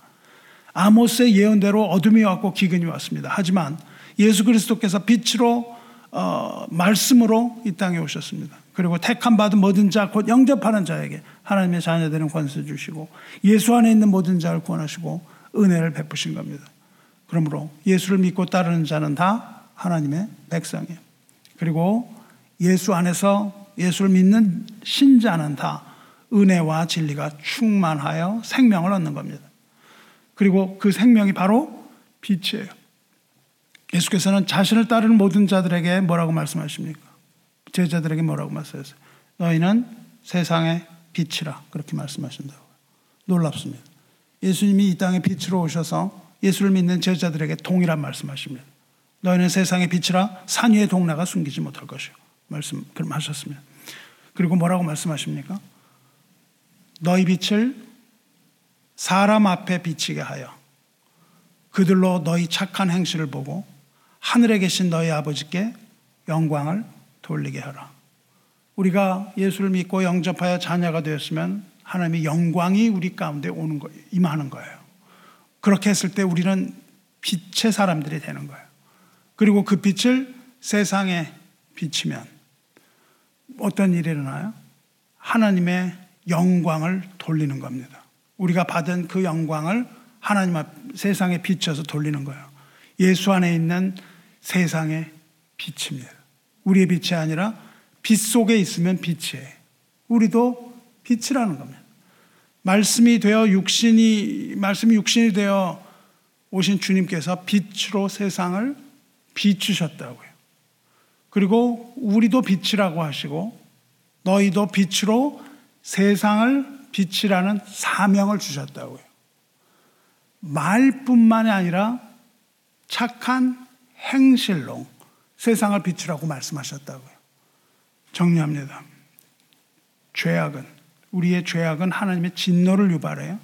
아모스의 예언대로 어둠이 왔고 기근이 왔습니다. 하지만 예수 그리스도께서 빛으로 어, 말씀으로 이 땅에 오셨습니다. 그리고 택함 받은 모든 자, 곧 영접하는 자에게 하나님의 자녀 되는 권세 주시고 예수 안에 있는 모든 자를 구원하시고 은혜를 베푸신 겁니다. 그러므로 예수를 믿고 따르는 자는 다 하나님의 백성이에요. 그리고 예수 안에서 예수를 믿는 신자는 다 은혜와 진리가 충만하여 생명을 얻는 겁니다. 그리고 그 생명이 바로 빛이에요. 예수께서는 자신을 따르는 모든 자들에게 뭐라고 말씀하십니까? 제자들에게 뭐라고 말씀하세요? 너희는 세상의 빛이라 그렇게 말씀하신다고. 놀랍습니다. 예수님이 이 땅에 빛으로 오셔서 예수를 믿는 제자들에게 동일한 말씀하십니다. 너희는 세상의 빛이라 산 위의 동네가 숨기지 못할 것이요. 말씀 그럼 하셨습니다. 그리고 뭐라고 말씀하십니까? 너희 빛을 사람 앞에 비치게 하여 그들로 너희 착한 행실을 보고 하늘에 계신 너희 아버지께 영광을 돌리게 하라. 우리가 예수를 믿고 영접하여 자녀가 되었으면 하나님의 영광이 우리 가운데 오는 거예요. 임하는 거예요. 그렇게 했을 때 우리는 빛의 사람들이 되는 거예요. 그리고 그 빛을 세상에 비치면 어떤 일이 일어나요? 하나님의 영광을 돌리는 겁니다. 우리가 받은 그 영광을 하나님 앞 세상에 비춰서 돌리는 거예요. 예수 안에 있는 세상의 빛입니다. 우리의 빛이 아니라 빛 속에 있으면 빛이에요. 우리도 빛이라는 겁니다. 말씀이 되어 육신이 말씀이 육신이 되어 오신 주님께서 빛으로 세상을 비추셨다고요. 그리고 우리도 빛이라고 하시고 너희도 빛으로 세상을 빛이라는 사명을 주셨다고요. 말뿐만이 아니라 착한 행실로 세상을 비추라고 말씀하셨다고요. 정리합니다. 죄악은 우리의 죄악은 하나님의 진노를 유발해요.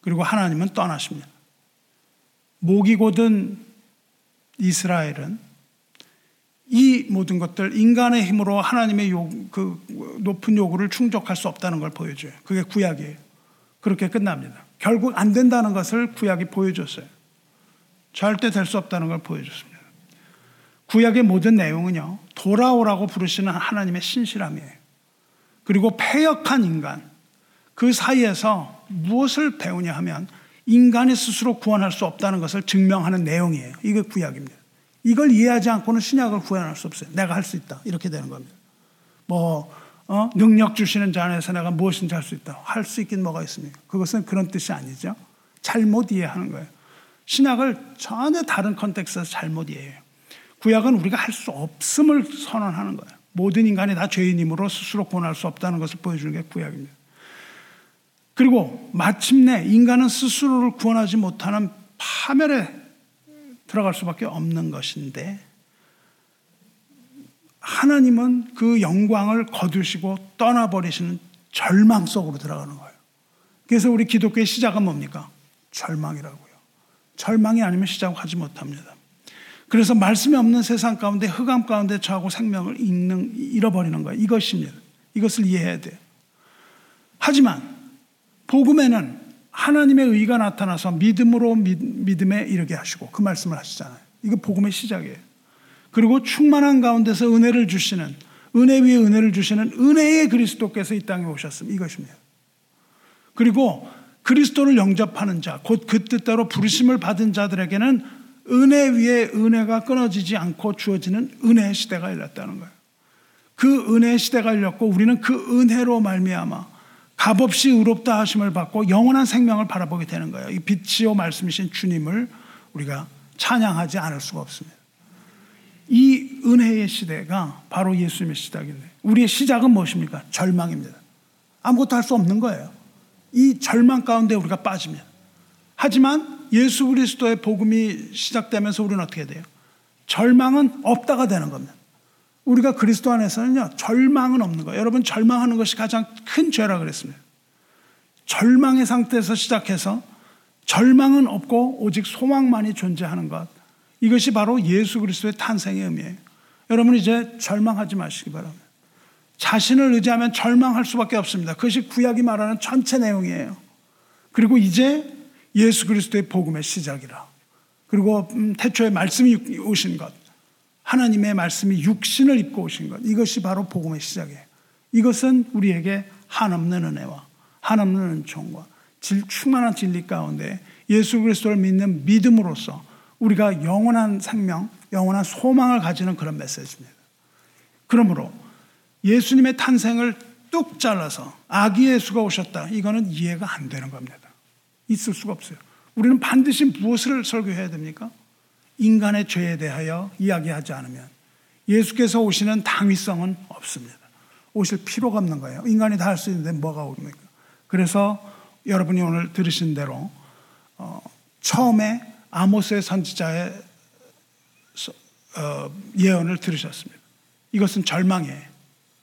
그리고 하나님은 떠나십니다. 목이 고든 이스라엘은 이 모든 것들 인간의 힘으로 하나님의 요, 그 높은 요구를 충족할 수 없다는 걸 보여줘요. 그게 구약이에요. 그렇게 끝납니다. 결국 안 된다는 것을 구약이 보여줬어요. 절대 될 수 없다는 걸 보여줬습니다. 구약의 모든 내용은요, 돌아오라고 부르시는 하나님의 신실함이에요. 그리고 패역한 인간, 그 사이에서 무엇을 배우냐 하면 인간이 스스로 구원할 수 없다는 것을 증명하는 내용이에요. 이게 구약입니다. 이걸 이해하지 않고는 신약을 구원할 수 없어요. 내가 할 수 있다. 이렇게 되는 겁니다. 뭐, 어? 능력 주시는 자 안에서 내가 무엇인지 할 수 있다. 할 수 있긴 뭐가 있습니까? 그것은 그런 뜻이 아니죠. 잘못 이해하는 거예요. 신약을 전혀 다른 컨텍스트에서 잘못 이해해요. 구약은 우리가 할 수 없음을 선언하는 거예요. 모든 인간이 다 죄인이므로 스스로 구원할 수 없다는 것을 보여주는 게 구약입니다. 그리고 마침내 인간은 스스로를 구원하지 못하는 파멸에 들어갈 수밖에 없는 것인데 하나님은 그 영광을 거두시고 떠나버리시는 절망 속으로 들어가는 거예요. 그래서 우리 기독교의 시작은 뭡니까? 절망이라고요. 절망이 아니면 시작하지 못합니다. 그래서 말씀이 없는 세상 가운데 흑암 가운데 처하고 생명을 잃는, 잃어버리는 거예요. 이것입니다. 이것을 이해해야 돼요. 하지만 복음에는 하나님의 의가 나타나서 믿음으로 믿음에 이르게 하시고 그 말씀을 하시잖아요. 이거 복음의 시작이에요. 그리고 충만한 가운데서 은혜를 주시는 은혜 위에 은혜를 주시는 은혜의 그리스도께서 이 땅에 오셨습니다. 이것입니다. 그리고 그리스도를 영접하는 자, 곧 그 뜻대로 부르심을 받은 자들에게는 은혜 위에 은혜가 끊어지지 않고 주어지는 은혜의 시대가 열렸다는 거예요. 그 은혜의 시대가 열렸고 우리는 그 은혜로 말미암아 값없이 의롭다 하심을 받고 영원한 생명을 바라보게 되는 거예요. 이 빛이요 말씀이신 주님을 우리가 찬양하지 않을 수가 없습니다. 이 은혜의 시대가 바로 예수님의 시작인데 우리의 시작은 무엇입니까? 절망입니다. 아무것도 할 수 없는 거예요. 이 절망 가운데 우리가 빠지면 하지만 예수 그리스도의 복음이 시작되면서 우리는 어떻게 돼요? 절망은 없다가 되는 겁니다. 우리가 그리스도 안에서는요, 절망은 없는 거예요. 여러분, 절망하는 것이 가장 큰 죄라 그랬습니다. 절망의 상태에서 시작해서 절망은 없고 오직 소망만이 존재하는 것. 이것이 바로 예수 그리스도의 탄생의 의미예요. 여러분 이제 절망하지 마시기 바랍니다. 자신을 의지하면 절망할 수밖에 없습니다. 그것이 구약이 말하는 전체 내용이에요. 그리고 이제 예수 그리스도의 복음의 시작이라. 그리고 음, 태초에 말씀이 오신 것. 하나님의 말씀이 육신을 입고 오신 것. 이것이 바로 복음의 시작이에요. 이것은 우리에게 한없는 은혜와 한없는 은총과 충만한 진리 가운데 예수 그리스도를 믿는 믿음으로써 우리가 영원한 생명, 영원한 소망을 가지는 그런 메시지입니다. 그러므로 예수님의 탄생을 뚝 잘라서 아기 예수가 오셨다. 이거는 이해가 안 되는 겁니다. 있을 수가 없어요. 우리는 반드시 무엇을 설교해야 됩니까? 인간의 죄에 대하여 이야기하지 않으면 예수께서 오시는 당위성은 없습니다. 오실 필요가 없는 거예요. 인간이 다 할 수 있는데 뭐가 옵니까? 그래서 여러분이 오늘 들으신 대로 어, 처음에 아모스의 선지자의 어, 예언을 들으셨습니다. 이것은 절망이에요.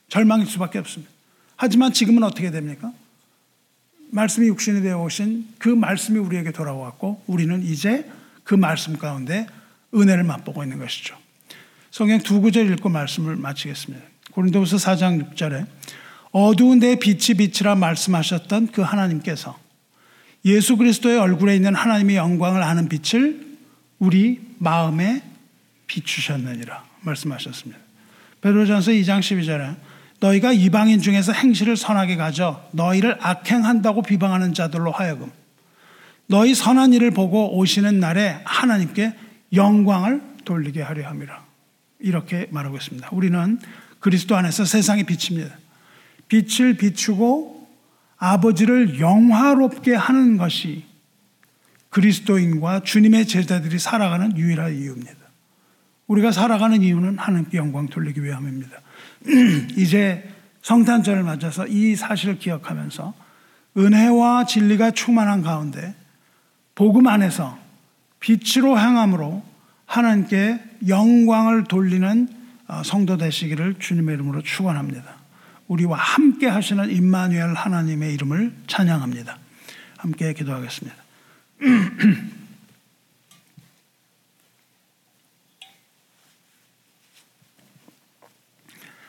절망일 수밖에 없습니다. 하지만 지금은 어떻게 됩니까? 말씀이 육신이 되어 오신 그 말씀이 우리에게 돌아왔고 우리는 이제 그 말씀 가운데 은혜를 맛보고 있는 것이죠. 성경 두 구절 읽고 말씀을 마치겠습니다. 고린도후서 4장 6절에 어두운 데 빛이 빛이라 말씀하셨던 그 하나님께서 예수 그리스도의 얼굴에 있는 하나님의 영광을 아는 빛을 우리 마음에 비추셨느니라 말씀하셨습니다. 베드로전서 2장 12절에 너희가 이방인 중에서 행실을 선하게 가져 너희를 악행한다고 비방하는 자들로 하여금 너희 선한 일을 보고 오시는 날에 하나님께 영광을 돌리게 하려 함이라. 이렇게 말하고 있습니다. 우리는 그리스도 안에서 세상의 빛입니다. 빛을 비추고 아버지를 영화롭게 하는 것이 그리스도인과 주님의 제자들이 살아가는 유일한 이유입니다. 우리가 살아가는 이유는 하나님께 영광 돌리기 위함입니다. 이제 성탄절을 맞아서 이 사실을 기억하면서 은혜와 진리가 충만한 가운데 복음 안에서 빛으로 향함으로 하나님께 영광을 돌리는 어, 성도 되시기를 주님의 이름으로 축원합니다. 우리와 함께 하시는 임마누엘 하나님의 이름을 찬양합니다. 함께 기도하겠습니다.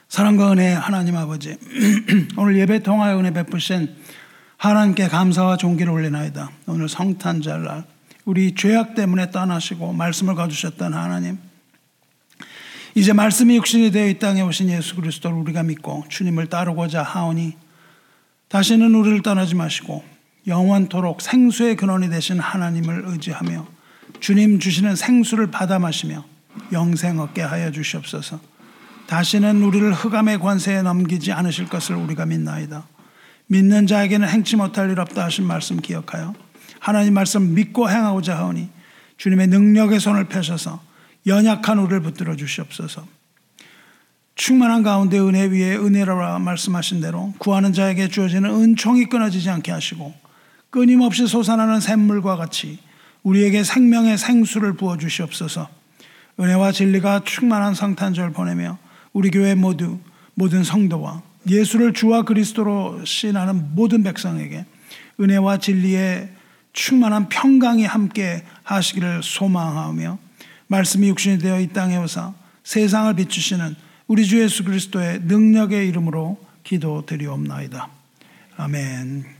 사랑과 은혜 하나님 아버지 오늘 예배 통하여 은혜 베푸신 하나님께 감사와 존귀를 올리나이다. 오늘 성탄절 날 우리 죄악 때문에 떠나시고 말씀을 거두셨던 하나님 이제 말씀이 육신이 되어 이 땅에 오신 예수 그리스도를 우리가 믿고 주님을 따르고자 하오니 다시는 우리를 떠나지 마시고 영원토록 생수의 근원이 되신 하나님을 의지하며 주님 주시는 생수를 받아 마시며 영생 얻게 하여 주시옵소서. 다시는 우리를 흑암의 관세에 넘기지 않으실 것을 우리가 믿나이다. 믿는 자에게는 행치 못할 일 없다 하신 말씀 기억하여 하나님 말씀 믿고 행하고자 하오니 주님의 능력의 손을 펴셔서 연약한 우리를 붙들어 주시옵소서. 충만한 가운데 은혜 위에 은혜라 말씀하신 대로 구하는 자에게 주어지는 은총이 끊어지지 않게 하시고 끊임없이 솟아나는 샘물과 같이 우리에게 생명의 생수를 부어 주시옵소서. 은혜와 진리가 충만한 성탄절 보내며 우리 교회 모두 모든 성도와 예수를 주와 그리스도로 신하는 모든 백성에게 은혜와 진리의 충만한 평강이 함께 하시기를 소망하며 말씀이 육신이 되어 이 땅에 오사 세상을 비추시는 우리 주 예수 그리스도의 능력의 이름으로 기도드리옵나이다. 아멘.